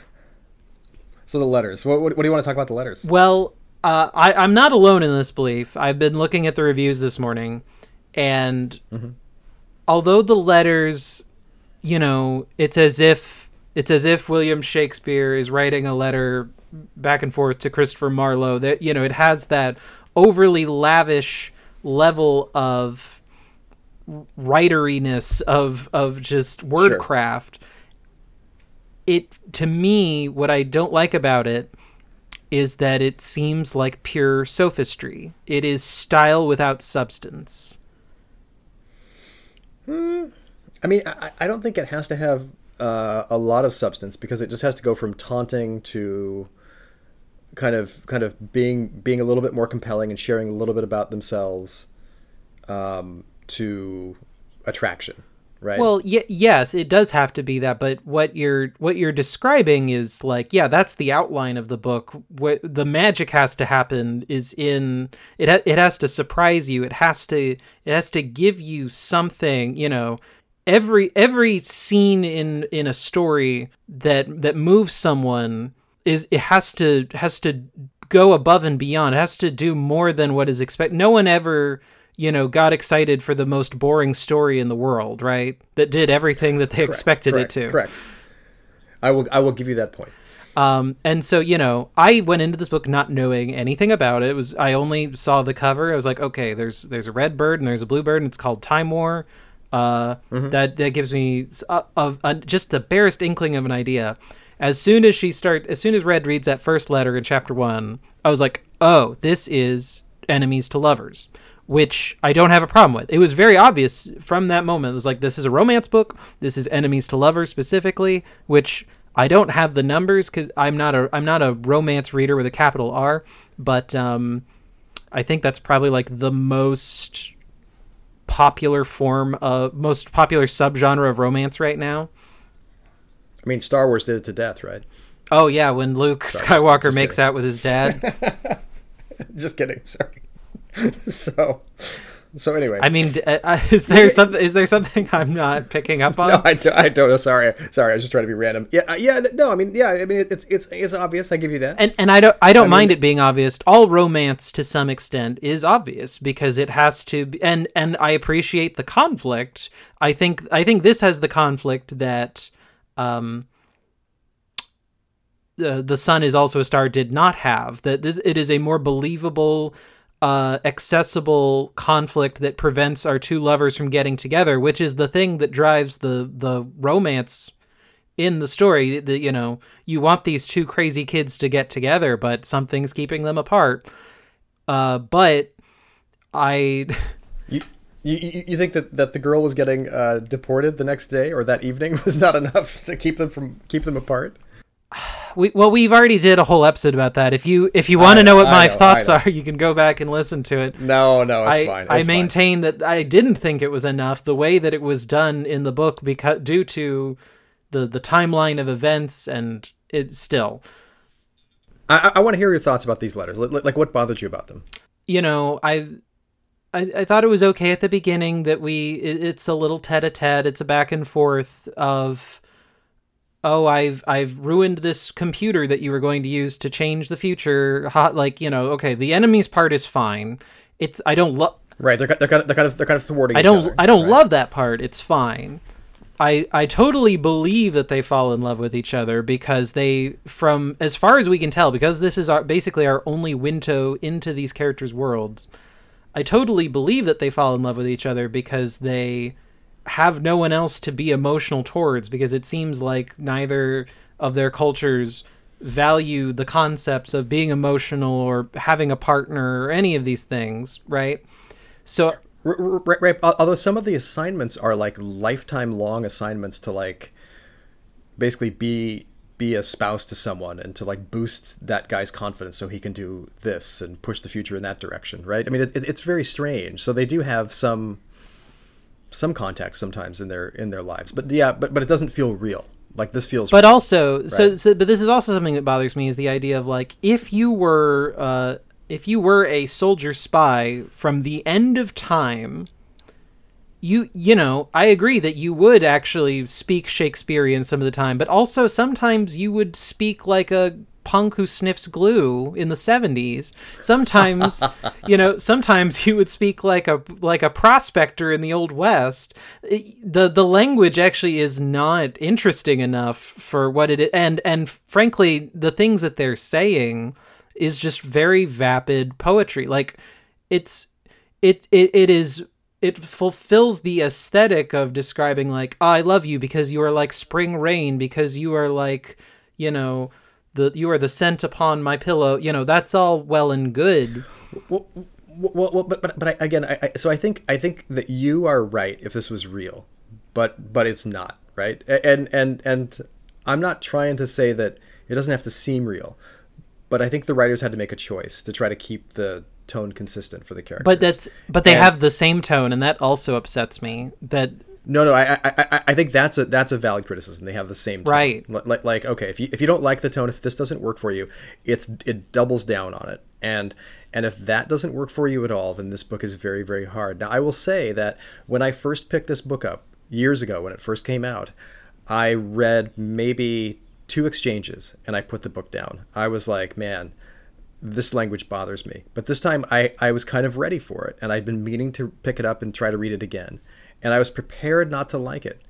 so the letters. What, what, what do you want to talk about the letters? Well, uh, I, I'm not alone in this belief. I've been looking at the reviews this morning, and although the letters, you know, it's as if it's as if William Shakespeare is writing a letter back and forth to Christopher Marlowe. That you know, it has that overly lavish level of writeriness of of just wordcraft. It to me, what I don't like about it is that it seems like pure sophistry. It is style without substance. Hmm. I mean, I, I don't think it has to have uh, a lot of substance because it just has to go from taunting to kind of kind of being being a little bit more compelling and sharing a little bit about themselves um, to attraction, right? Well, y- yes, it does have to be that, but what you're what you're describing is like, yeah, that's the outline of the book. What the magic has to happen is in it. Ha- it has to surprise you. It has to it has to give you something. You know, every every scene in in a story that that moves someone is it has to has to go above and beyond. It has to do more than what is expected. No one ever you know, got excited for the most boring story in the world, right? That did everything that they Correct, expected correct, it to. Correct. I will I will give you that point. Um, and so, you know, I went into this book not knowing anything about it. it. Was I only saw the cover? I was like, okay, there's there's a red bird and there's a blue bird, and it's called Time War. Uh, That that gives me s- a, a, a- just the barest inkling of an idea. As soon as she start, as soon as Red reads that first letter in chapter one, I was like, oh, this is enemies to lovers, which I don't have a problem with. It was very obvious from that moment. It was like, this is a romance book. This is enemies to lovers specifically, which I don't have the numbers because I'm not a I'm not a romance reader with a capital R, but um, I think that's probably like the most popular form of most popular subgenre of romance right now. I mean, Star Wars did it to death, right? Oh yeah, when Luke just- Skywalker just makes kidding. out with his dad. (laughs) Just kidding. Sorry. (laughs) so, so anyway. I mean, uh, is there something? Is there something (laughs) I'm not picking up on? No, I don't, I don't know. Sorry, sorry. I was just trying to be random. Yeah, uh, yeah. No, I mean, yeah. I mean, it's it's it's obvious. I give you that. and and I don't I don't I mind mean- it being obvious. All romance to some extent is obvious because it has to be, and and I appreciate the conflict. I think I think this has the conflict that um the the sun is also a star did not have that this it is a more believable uh accessible conflict that prevents our two lovers from getting together which is the thing that drives the the romance in the story. That you know you want these two crazy kids to get together but something's keeping them apart. Uh, but i (laughs) You, you, you think that, that the girl was getting uh, deported the next day or that evening (laughs) was not enough to keep them from keep them apart? we well we've already did a whole episode about that if you if you want to know know, what I my know, thoughts are you can go back and listen to it No, no, it's I, fine. I It's fine. maintain that I didn't think it was enough the way that it was done in the book because due to the the timeline of events and it still I, I want to hear your thoughts about these letters. Like, like what bothered you about them? you know I, I I thought it was okay at the beginning that we it, it's a little tete-a-tete it's a back and forth of oh I've I've ruined this computer that you were going to use to change the future hot like you know okay the enemy's part is fine it's I don't love Right, they're, they're kind of they're kind of they're kind of thwarting. I don't other, I don't right? love that part. It's fine. I I totally believe that they fall in love with each other because they from as far as we can tell because this is our basically our only window into these characters' worlds. I totally believe that they fall in love with each other because they have no one else to be emotional towards because it seems like neither of their cultures value the concepts of being emotional or having a partner or any of these things, right? So Right, right. Although some of the assignments are like lifetime long assignments to like basically be be a spouse to someone and to like boost that guy's confidence so he can do this and push the future in that direction, right? I mean, it, it, it's very strange. So they do have some some context sometimes in their in their lives, but yeah, but but it doesn't feel real. Like this feels. but also so, Right. so but this is also something that bothers me is the idea of like if you were uh if you were a soldier spy from the end of time you you know i agree that you would actually speak shakespearean some of the time but also sometimes you would speak like a punk who sniffs glue in the 70s sometimes (laughs) you know sometimes you would speak like a like a prospector in the old west. The the language actually is not interesting enough for what it is and and frankly the things that they're saying is just very vapid poetry. Like it's it it, it is it fulfills the aesthetic of describing like oh, I love you because you are like spring rain because you are like you know the you are the scent upon my pillow. You know that's all well and good. Well, well, well, but but but I, again, I, I, so I think I think that you are right if this was real, but but it's not right, and and and I'm not trying to say that it doesn't have to seem real, but I think the writers had to make a choice to try to keep the tone consistent for the characters. but that's but they And- have the same tone and that also upsets me that No, no, I, I, I, think that's a that's a valid criticism. They have the same tone. Right. Like, like, okay, if you if you don't like the tone, if this doesn't work for you, it's it doubles down on it, and and if that doesn't work for you at all, then this book is very very hard. Now, I will say that when I first picked this book up years ago, when it first came out, I read maybe two exchanges, and I put the book down. I was like, man, this language bothers me. But this time I, I was kind of ready for it, and I'd been meaning to pick it up and try to read it again. And I was prepared not to like it.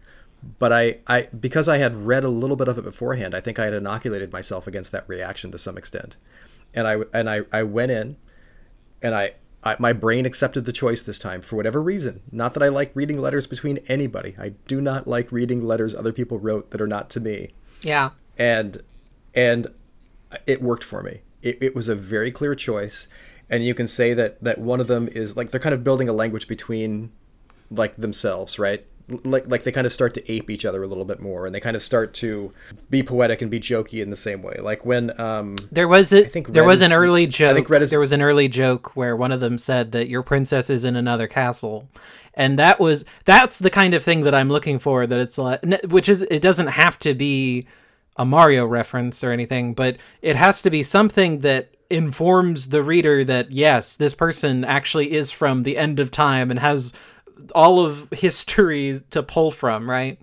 But I, I because I had read a little bit of it beforehand, I think I had inoculated myself against that reaction to some extent. And I and I, I went in and I, I my brain accepted the choice this time for whatever reason. Not that I like reading letters between anybody. I do not like reading letters other people wrote that are not to me yeah and and it worked for me. It, it was a very clear choice, and you can say that that one of them is like they're kind of building a language between like themselves, right? Like like they kind of start to ape each other a little bit more, and they kind of start to be poetic and be jokey in the same way. Like when um There was a, think there Red was is- an early joke. think Red is- There was an early joke where one of them said that your princess is in another castle, and that was that's the kind of thing that I'm looking for. That it's like, which is it doesn't have to be a Mario reference or anything, but it has to be something that informs the reader that yes, this person actually is from the end of time and has all of history to pull from. Right?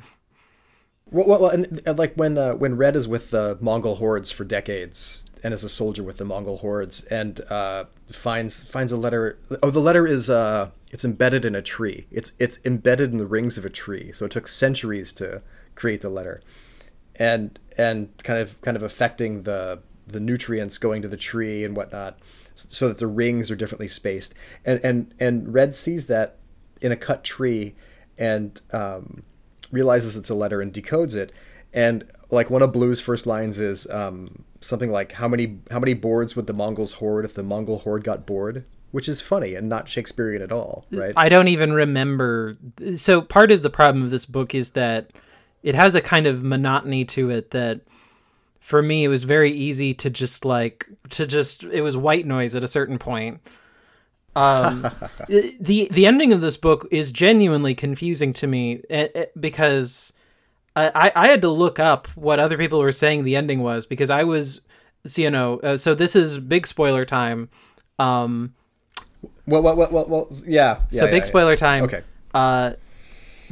Well, well, and, and like when uh, when Red is with the Mongol hordes for decades and is a soldier with the Mongol hordes and uh, finds finds a letter. Oh, the letter is uh, it's embedded in a tree. It's it's embedded in the rings of a tree. So it took centuries to create the letter, and and kind of kind of affecting the the nutrients going to the tree and whatnot, so that the rings are differently spaced. And and and Red sees that in a cut tree, and um, realizes it's a letter and decodes it and like one of Blue's first lines is um, something like how many how many boards would the Mongols hoard if the Mongol horde got bored, which is funny and not Shakespearean at all, right? I don't even remember. So part of the problem of this book is that it has a kind of monotony to it that for me it was very easy to just like to just it was white noise at a certain point. Um, (laughs) the the ending of this book is genuinely confusing to me eh, eh, because I, I had to look up what other people were saying the ending was because I was, so, you know, uh, so this is big spoiler time. Um, well, well, well, well, well yeah, yeah. So yeah, big yeah. spoiler time. Okay. Uh,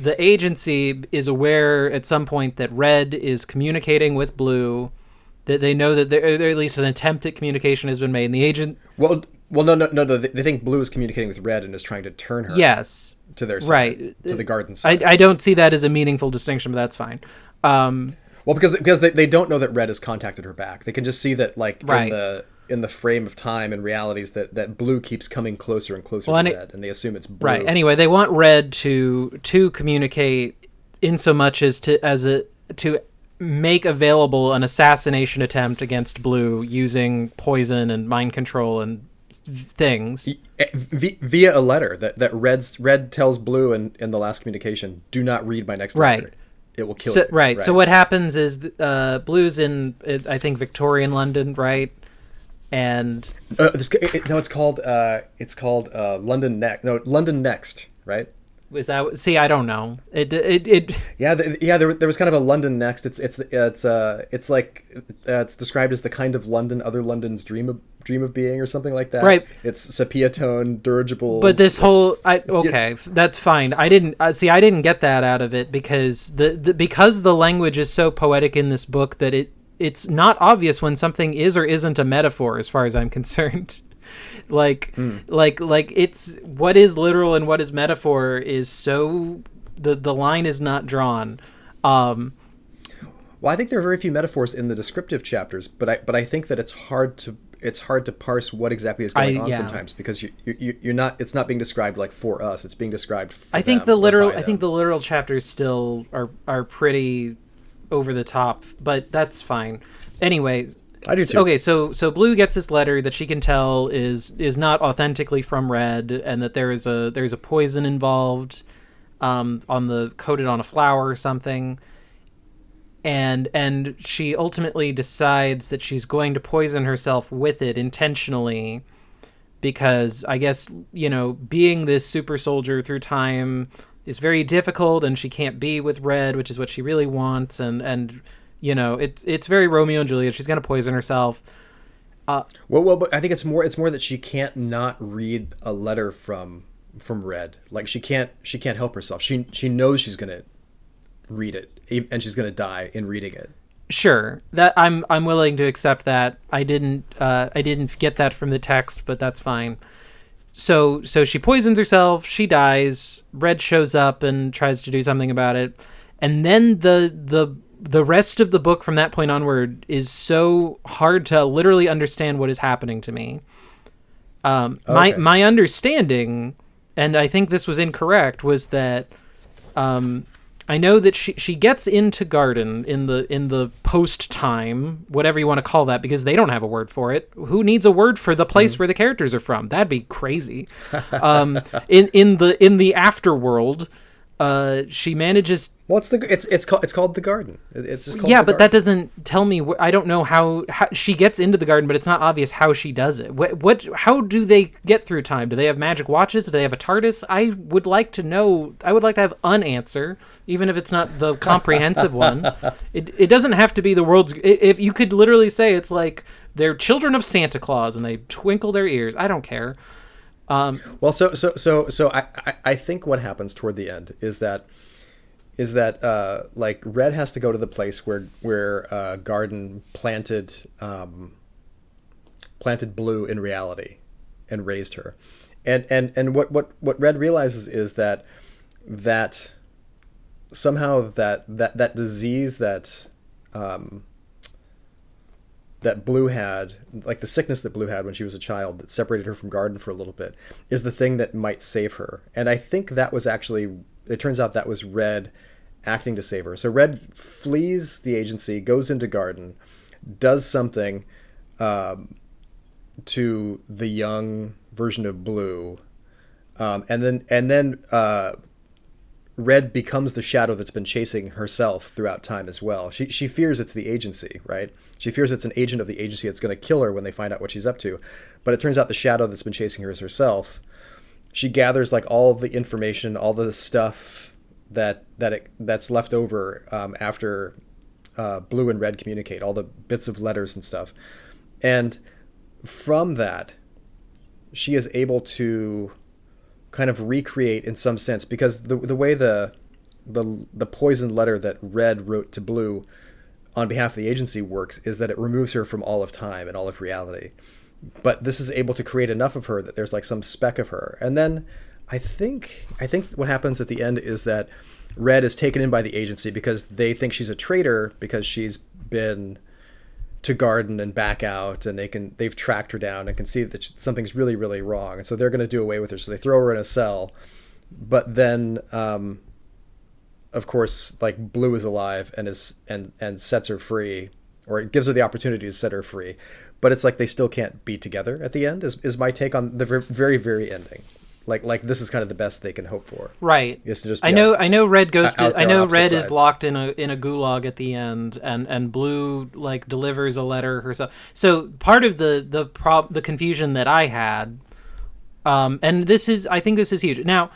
the agency is aware at some point that Red is communicating with Blue. That they know that there, at least an attempt at communication has been made. And the agent, Well, well, no, no, no, no. They think Blue is communicating with Red and is trying to turn her yes, to their side, right. to the garden I, side. I don't see that as a meaningful distinction, but that's fine. Um, well, because because they, they don't know that Red has contacted her back. They can just see that like Right. in the in the frame of time and realities that that Blue keeps coming closer and closer Well, and to it- Red, and they assume it's Blue. Right. Anyway, they want Red to to communicate in so much as to as a to make available an assassination attempt against Blue using poison and mind control and things. Eh, via a letter that that Red's Red tells Blue in, in the last communication, "Do not read my next Right. letter. It will kill So, you." right. So what happens is uh, Blue's in I think Victorian London, right? And Uh, this, it, no, it's called uh, it's called uh, London next. No, London next, right? is that see? I don't know. It it it. Yeah, th yeah. There, there was kind of a London next. It's it's it's uh it's like uh, it's described as the kind of London other Londons dream of dream of being or something like that. Right. It's sepia tone, dirigible. But this whole I (laughs) okay, that's fine. I didn't uh, see I didn't get that out of it because the, the because the language is so poetic in this book that it it's not obvious when something is or isn't a metaphor as far as I'm (laughs) concerned. like like like it's what is literal and what is metaphor is so the the line is not drawn. Um Well, I think there are very few metaphors in the descriptive chapters, but I but I think that it's hard to it's hard to parse what exactly is going I- on yeah. sometimes because you, you you're not it's not being described like for us. It's being described. For I think the literal I think the literal chapters still are are pretty over the top, but that's fine. Anyway, I do too. Okay, so so Blue gets this letter that she can tell is is not authentically from Red, and that there is a there's a poison involved, um, on the coated on a flower or something. And and she ultimately decides that she's going to poison herself with it intentionally, because I guess you know being this super soldier through time is very difficult, and she can't be with Red, which is what she really wants, and and you know it's it's very Romeo and Juliet. She's gonna poison herself. Well, well, but I think it's more it's more that she can't not read a letter from from Red. Like she can't she can't help herself. She she knows she's gonna read it, and she's gonna die in reading it. Sure, that I'm I'm willing to accept that. I didn't uh, I didn't get that from the text, but that's fine. So so she poisons herself. She dies. Red shows up and tries to do something about it, and then the the the rest of the book from that point onward is so hard to literally understand what is happening to me. Um, my my understanding, and I think this was incorrect, was that um, I know that she she gets into garden in the in the post time, whatever you want to call that, because they don't have a word for it. Who needs a word for the place where the characters are from? That'd be crazy. (laughs) um, in in the in the afterworld, uh, she manages it's the it's it's called it's called the garden. It's just called yeah, but that doesn't tell me. Wh- I don't know how, how she gets into the garden, but it's not obvious how she does it. What, what? How do they get through time? Do they have magic watches? Do they have a TARDIS? I would like to know. I would like to have an answer, even if it's not the comprehensive one. It it doesn't have to be the world's. If you could literally say it's like they're children of Santa Claus and they twinkle their ears. I don't care. Um, Well, so so so so I, I I think what happens toward the end is that is that uh, like Red has to go to the place where where uh, Garden planted um, planted Blue in reality and raised her, and and and what what what Red realizes is that that somehow that that that disease that um, that Blue had, like the sickness that Blue had when she was a child that separated her from Garden for a little bit, is the thing that might save her. And I think that was actually, it turns out that was Red acting to save her. So Red flees the agency, goes into Garden, does something um, to the young version of Blue, um, and then and then uh, Red becomes the shadow that's been chasing herself throughout time as well. She she fears it's the agency, right? She fears it's an agent of the agency that's going to kill her when they find out what she's up to. But it turns out the shadow that's been chasing her is herself. She gathers like all the information, all the stuff that that it, that's left over um, after uh, Blue and Red communicate, all the bits of letters and stuff, and from that, she is able to kind of recreate in some sense because the the way the the the poison letter that Red wrote to Blue on behalf of the agency works is that it removes her from all of time and all of reality. But this is able to create enough of her that there's like some speck of her. And then I think I think what happens at the end is that Red is taken in by the agency because they think she's a traitor because she's been to garden and back out and they can they've tracked her down and can see that something's really really wrong. And so they're going to do away with her. So they throw her in a cell. But then um, of course like blue is alive and is and and sets her free or it gives her the opportunity to set her free. But it's like they still can't be together at the end is, is my take on the very very ending like like this is kind of the best they can hope for. Right. Is to just I know I know Red goes to I know Red sides. is locked in a in a gulag at the end and and Blue like delivers a letter herself. So part of the the prob the confusion that I had um and this is I think this is huge. Now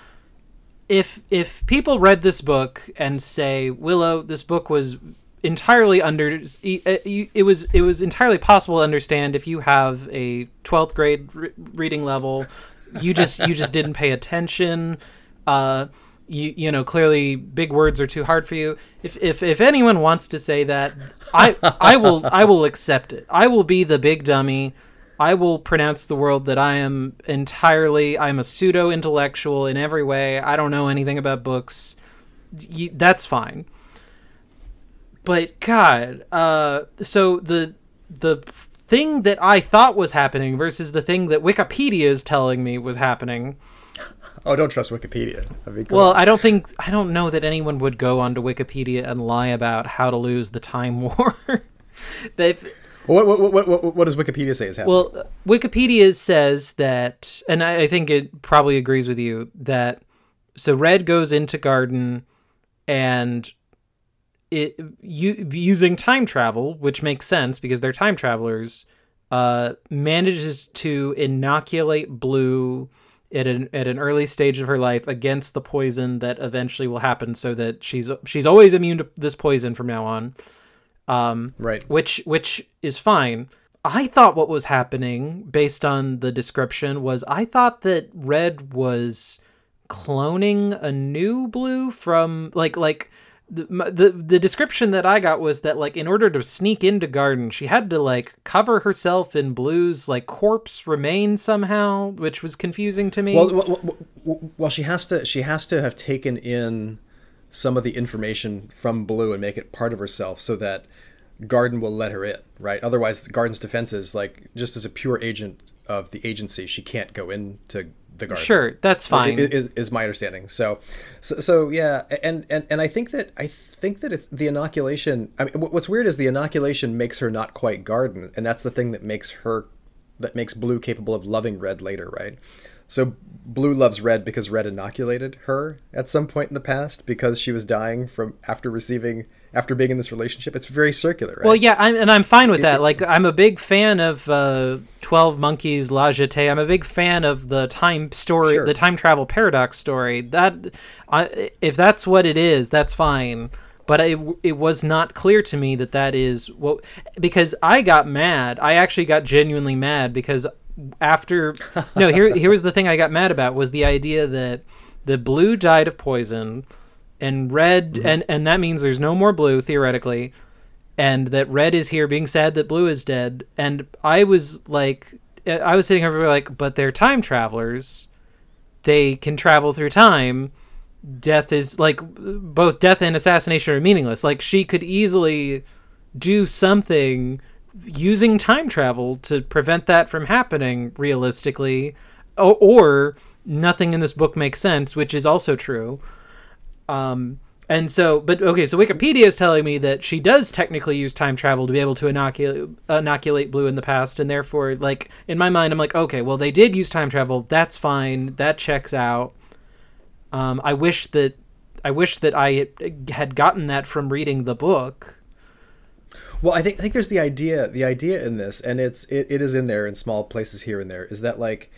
if if people read this book and say Willow this book was entirely under it was it was entirely possible to understand if you have a 12th grade re- reading level you just you just didn't pay attention. Uh, you you know clearly big words are too hard for you. If if if anyone wants to say that, I I will I will accept it. I will be the big dummy. I will pronounce the world that I am entirely I'm a pseudo intellectual in every way. I don't know anything about books. That's fine. But God, uh, so the the thing that I thought was happening versus the thing that Wikipedia is telling me was happening. Oh, don't trust Wikipedia. well, I don't think I don't know that anyone would go onto Wikipedia and lie about how to lose the time (laughs) war. They've what, what, what, what, what does Wikipedia say is happening? Well, Wikipedia says that, and I, I think it probably agrees with you that. So Red goes into Garden, and it you, using time travel, which makes sense because they're time travelers, uh, manages to inoculate Blue at an at an early stage of her life against the poison that eventually will happen, so that she's she's always immune to this poison from now on. Um, right. Which which is fine. I thought what was happening based on the description was I thought that Red was cloning a new Blue from like like the, the the description that I got was that like in order to sneak into Garden, she had to like cover herself in blues, like corpse remain somehow, which was confusing to me. Well, well, well, well, she has to she has to have taken in some of the information from Blue and make it part of herself, so that Garden will let her in, right? Otherwise, Garden's defenses, like just as a pure agent of the agency, she can't go into the garden. Sure, that's fine. Is, is my understanding. So, so, so, yeah, and, and and I think that I think that it's the inoculation. I mean, what's weird is the inoculation makes her not quite garden, and that's the thing that makes her that makes Blue capable of loving Red later, right? So Blue loves Red because Red inoculated her at some point in the past because she was dying from after receiving after being in this relationship. It's very circular, right? Well, yeah, I'm, and I'm fine with it, that. It, like, I'm a big fan of uh, Twelve Monkeys La Jetée. I'm a big fan of the time story, sure. the time travel paradox story. That, I, if that's what it is, that's fine. But it, it was not clear to me that that is what because I got mad. I actually got genuinely mad because after (laughs) no here here was the thing I got mad about was the idea that the blue died of poison and red mm-hmm. and and that means there's no more blue theoretically and that red is here being sad that blue is dead. And i was like i was sitting over like but they're time travelers. They can travel through time. Death is like both death and assassination are meaningless. Like she could easily do something using time travel to prevent that from happening realistically or, or nothing in this book makes sense which is also true um, and so, but okay, so Wikipedia is telling me that she does technically use time travel to be able to inoculate inoculate Blue in the past, and therefore, like in my mind, I'm like, okay, well, they did use time travel. That's fine. That checks out. Um, I wish that I wish that I had gotten that from reading the book. Well, I think I think there's the idea the idea in this, and it's it, it is in there in small places here and there. Is that like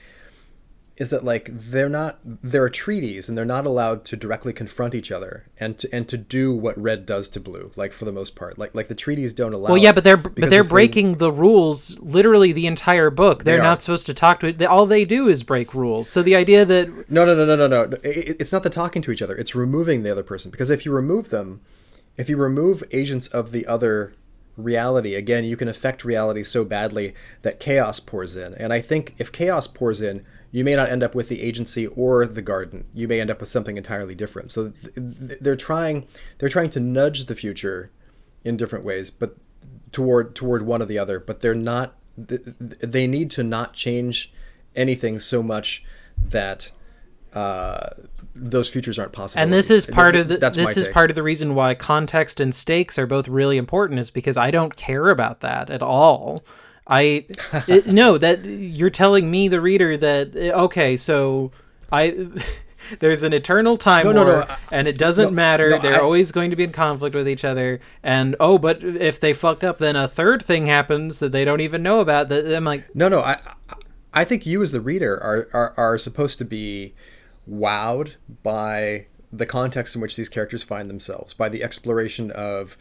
is that like they're not there are treaties and they're not allowed to directly confront each other and to and to do what red does to blue like for the most part. Like like the treaties don't allow well yeah but they're but they're breaking the rules literally the entire book. They're they not supposed to talk to it. All they do is break rules. So the idea that no no no no no no. It, it's not the talking to each other. It's removing the other person. Because if you remove them if you remove agents of the other reality again you can affect reality so badly that chaos pours in and i think if chaos pours in you may not end up with the agency or the garden. You may end up with something entirely different. So they're trying they're trying to nudge the future in different ways, but toward toward one or the other. But they're not. They need to not change anything so much that uh, those futures aren't possible. And this is part of the That's this is take. part of the reason why context and stakes are both really important. Is because I don't care about that at all. I (laughs) it, no that you're telling me the reader that eh, okay so I (laughs) there's an eternal time no, war no, no, and it doesn't matter they're I, always going to be in conflict with each other and oh but if they fucked up then a third thing happens that they don't even know about that I'm like no no I I think you as the reader are are, are supposed to be wowed by the context in which these characters find themselves by the exploration of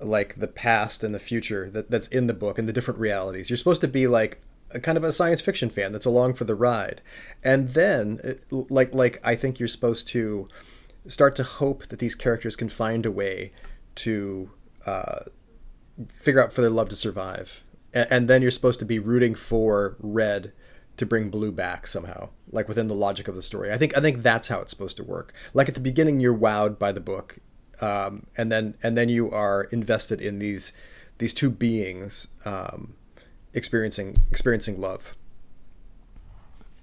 like the past and the future that, that's in the book and the different realities. You're supposed to be like a kind of a science fiction fan that's along for the ride, and then like like I think you're supposed to start to hope that these characters can find a way to uh, figure out for their love to survive, and, and then you're supposed to be rooting for Red to bring blue back somehow like within the logic of the story i think i think that's how it's supposed to work like at the beginning you're wowed by the book um, and then and then you are invested in these these two beings um, experiencing experiencing love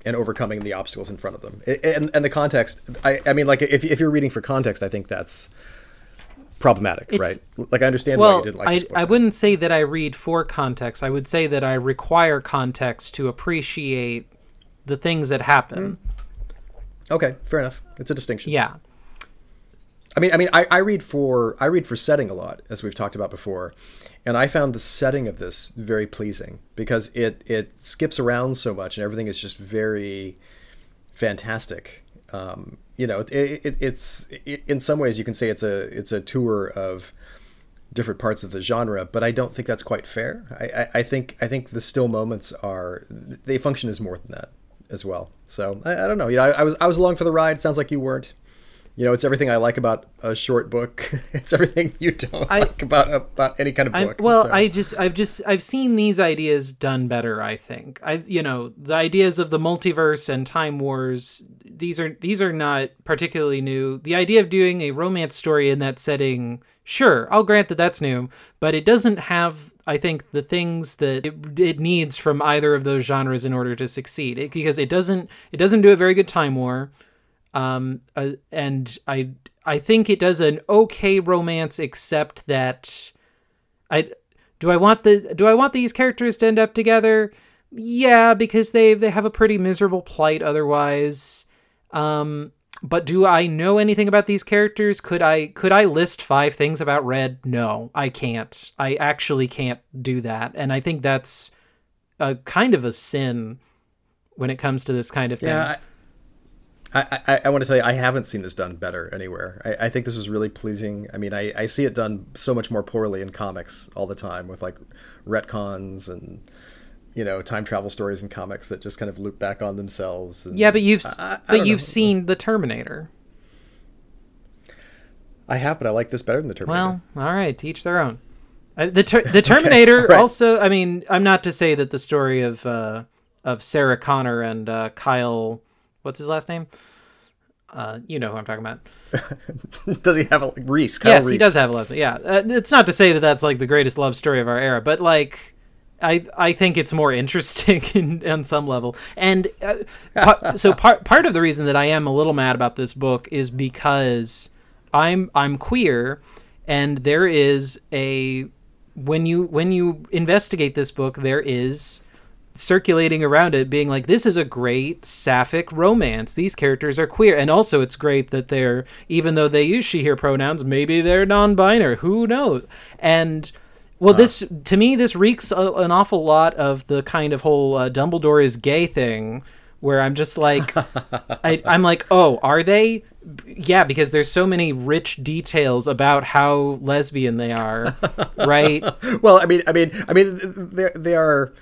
and overcoming the obstacles in front of them. And, and the context, I, I mean, like if, if you're reading for context, I think that's problematic, it's, right? Like I understand well, why you didn't like. I, I wouldn't say that I read for context. I would say that I require context to appreciate the things that happen. Mm. Okay, fair enough. It's a distinction. Yeah. I mean, I mean, I, I read for I read for setting a lot, as we've talked about before, and I found the setting of this very pleasing because it it skips around so much and everything is just very fantastic. Um, you know, it, it, it's it, in some ways you can say it's a it's a tour of different parts of the genre, but I don't think that's quite fair. I, I, I think I think the still moments are they function as more than that as well. So I, I don't know. You know, I, I was I was along for the ride. It sounds like you weren't you know, it's everything I like about a short book. (laughs) it's everything you don't I, like about about any kind of book. I, well, so. I just I've just I've seen these ideas done better. I think I you know the ideas of the multiverse and time wars. These are these are not particularly new. The idea of doing a romance story in that setting, sure, I'll grant that that's new, but it doesn't have I think the things that it, it, needs from either of those genres in order to succeed. It, because it doesn't it doesn't do a very good time war um, uh, and I I think it does an okay romance, except that I do I want the do I want these characters to end up together? Yeah, because they they have a pretty miserable plight otherwise. Um, but do I know anything about these characters? Could I could I list five things about Red? No, I can't. I actually can't do that, and I think that's a kind of a sin when it comes to this kind of thing. Yeah, I, I, I, want to tell you, I haven't seen this done better anywhere. I, I think this is really pleasing. I mean, I, I see it done so much more poorly in comics all the time with like retcons and you know time travel stories in comics that just kind of loop back on themselves. And yeah, but you've but you've know. seen the Terminator. I have, but I like this better than the Terminator. Well, all right, teach their own. Uh, the ter- the (laughs) Terminator okay, right. also. I mean, I'm not to say that the story of uh, of Sarah Connor and uh, Kyle what's his last name? Uh, you know who I'm talking about. (laughs) does he have a Reese? Kyle yes, Reese. he does have a last name. Yeah, uh, it's not to say that that's like the greatest love story of our era, but like, I I think it's more (laughs) interesting in, on some level. And uh, (laughs) so part part of the reason that I am a little mad about this book is because I'm I'm queer, and there is a when you when you investigate this book, there is circulating around it being like this is a great sapphic romance. These characters are queer. And also it's great that they're even though they use she her pronouns maybe they're non-binary. Who knows? And well, this to me this reeks a, an awful lot of the kind of whole uh, Dumbledore is gay thing, where I'm just like, (laughs) I, I'm like, oh, are they? Yeah, because there's so many rich details about how lesbian they are, right? (laughs) well, I mean, I mean, I mean, they they are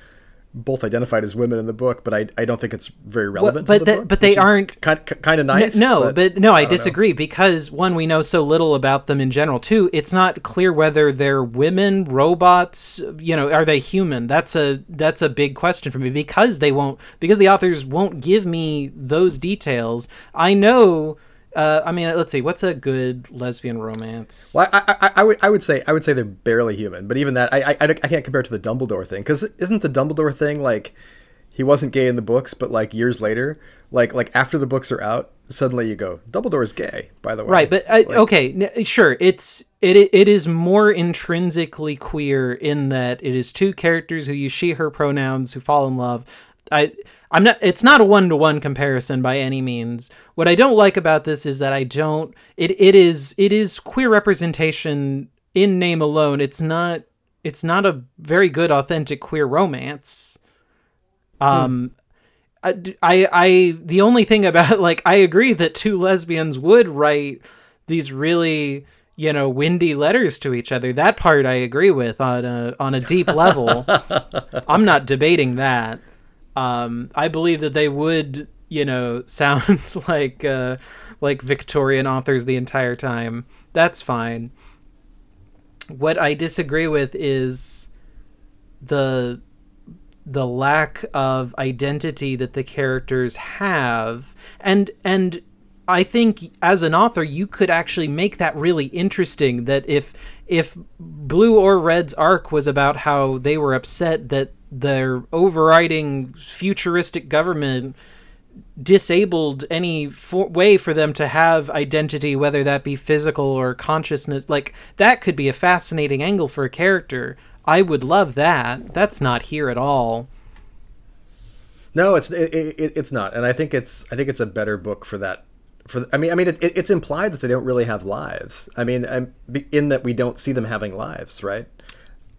both identified as women in the book, but I, I don't think it's very relevant. Well, but the the, book, but they aren't kind, kind of nice. No, but, but, no, I, I don't know. disagree because one, we know so little about them in general. Two, it's not clear whether they're women, robots. You know, are they human? That's a that's a big question for me because they won't because the authors won't give me those details. I know. Uh, I mean, let's see. What's a good lesbian romance? Well, I, I, I, would, I would say, I would say they're barely human. But even that, I, I, I can't compare it to the Dumbledore thing because isn't the Dumbledore thing like he wasn't gay in the books, but like years later, like like after the books are out, suddenly you go, Dumbledore is gay. By the way, right? But uh, okay, n- sure. It's it it is more intrinsically queer in that it is two characters who use she her pronouns who fall in love. I I'm not it's not a one to one comparison by any means. What I don't like about this is that I don't it it is it is queer representation in name alone. It's not it's not a very good authentic queer romance. Um I, I I the only thing about (laughs) like I agree that two lesbians would write these really you know windy letters to each other. That part I agree with on a on a deep level. (laughs) I'm not debating that. Um, I believe that they would, you know, (laughs) sound like uh, like Victorian authors the entire time. That's fine. What I disagree with is the the lack of identity that the characters have, and and I think as an author you could actually make that really interesting. That if if Blue or Red's arc was about how they were upset that their overriding futuristic government disabled any for- way for them to have identity whether that be physical or consciousness like that could be a fascinating angle for a character i would love that that's not here at all no, it's it, it, it's not, and I think it's I think it's a better book for that. For I mean, I mean, it, it's implied that they don't really have lives. I mean, I'm, in that we don't see them having lives, right?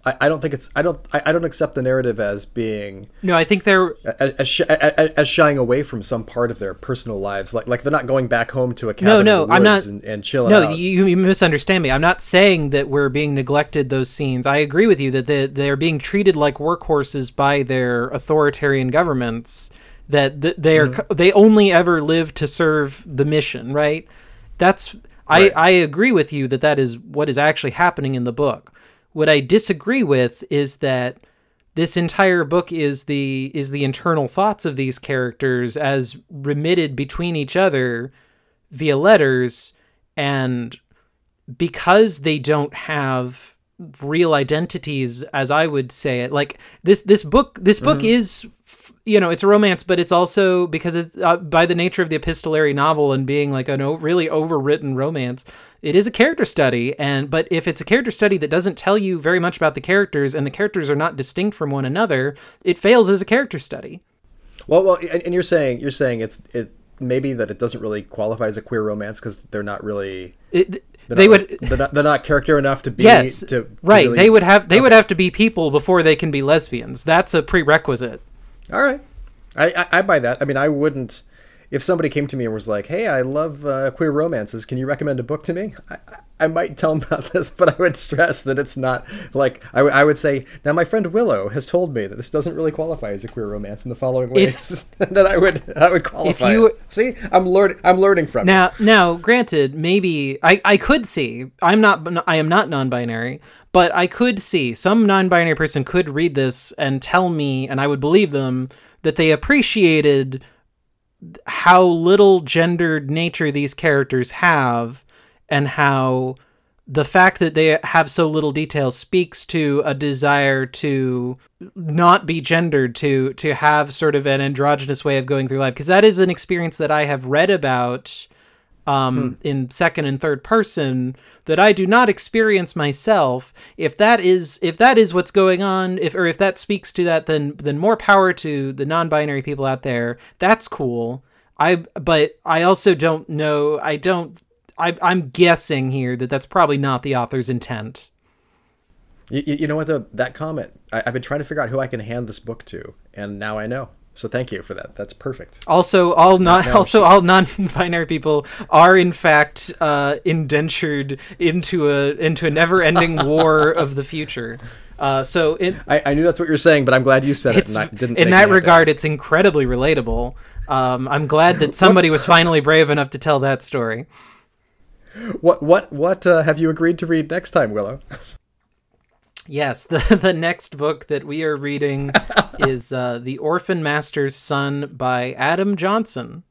I, I don't think it's I don't I, I don't accept the narrative as being no i think they're as, as, as shying away from some part of their personal lives like like they're not going back home to a cabin no no in the i'm not and, and chilling no out. you, you misunderstand me i'm not saying that we're being neglected those scenes i agree with you that they, they're being treated like workhorses by their authoritarian governments that th- they are Mm-hmm. they only ever live to serve the mission right that's Right. i i agree with you that that is what is actually happening in the book what i disagree with is that this entire book is the is the internal thoughts of these characters as remitted between each other via letters and because they don't have real identities as i would say it like this this book this book is f- you know it's a romance but it's also because it's uh, by the nature of the epistolary novel and being like an o- really overwritten romance it is a character study. And but if it's a character study that doesn't tell you very much about the characters and the characters are not distinct from one another it fails as a character study. Well well and, and you're saying you're saying it's it maybe that it doesn't really qualify as a queer romance because they're not really it, they're they not, would they're not, they're not character enough to be yes to, to right. really- they would have they would have to be people before they can be lesbians. That's a prerequisite All right, I, I I buy that. I mean, I wouldn't if somebody came to me and was like, "Hey, I love uh, queer romances. Can you recommend a book to me?" I, I- might tell them (laughs) about this, but I would stress that it's not like I, w- I would say. Now, my friend Willow has told me that this doesn't really qualify as a queer romance in the following ways. (laughs) that I would I would qualify. you- it. See, I'm learning. I'm learning from. Now, now, granted, maybe I, I could see. I'm not. I am not non-binary, but I could see some non-binary person could read this and tell me, and I would believe them that they appreciated how little gendered nature these characters have, and how the fact that they have so little detail speaks to a desire to not be gendered to to have sort of an androgynous way of going through life. Because that is an experience that I have read about um, in second and third person that I do not experience myself. If that is if that is what's going on, if or if that speaks to that, then then more power to the non-binary people out there. That's cool. I but I also don't know. I don't. I, I'm guessing here that that's probably not the author's intent. You, you know what? The, that comment, I, I've been trying to figure out who I can hand this book to, and now I know. So thank you for that. That's perfect. Also, all non also (laughs) all non-binary people are in fact uh, indentured into a into a never-ending (laughs) war of the future. Uh, so it, I, I knew that's what you're saying, but I'm glad you said it. And didn't in that regard, it's incredibly relatable. Um, I'm glad that somebody was finally brave enough to tell that story. What what what uh, have you agreed to read next time, Willow? (laughs) Yes, (laughs) the the next book that we are reading (laughs) is uh, The Orphan Master's Son by Adam Johnson.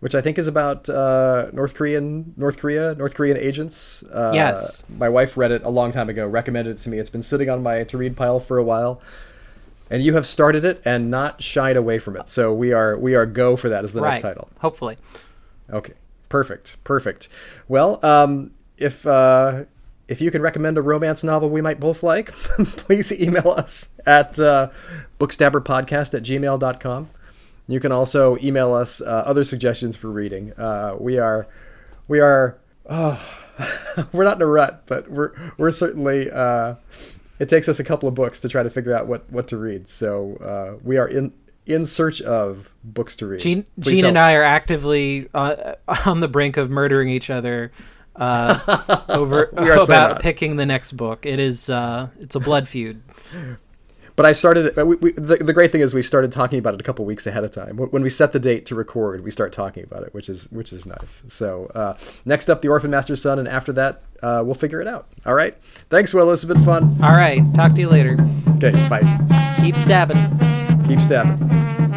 Which I think is about uh, North Korean North Korea North Korean agents. Uh, yes, my wife read it a long time ago. Recommended it to me. It's been sitting on my to read pile for a while, and you have started it and not shied away from it. So we are we are go for that as the right. next title. Hopefully. Okay. Perfect. Perfect. Well, um, if uh, if you can recommend a romance novel we might both like, (laughs) please email us at uh, bookstabberpodcast at gmail.com. You can also email us uh, other suggestions for reading. Uh, we are, we are, oh, (laughs) we're not in a rut, but we're we're certainly. Uh, it takes us a couple of books to try to figure out what what to read. So uh, we are in in search of books to read. Gene, Gene and I are actively uh, on the brink of murdering each other uh, (laughs) over about picking the next book. It is uh, it's a blood feud. But I started. We, we, the, the great thing is we started talking about it a couple weeks ahead of time. When we set the date to record, we start talking about it, which is which is nice. So uh, next up, the Orphan Master's Son, and after that, uh, we'll figure it out. All right. Thanks, Will. This has been fun. All right. Talk to you later. Okay. Bye. Keep stabbing. Keep stabbing.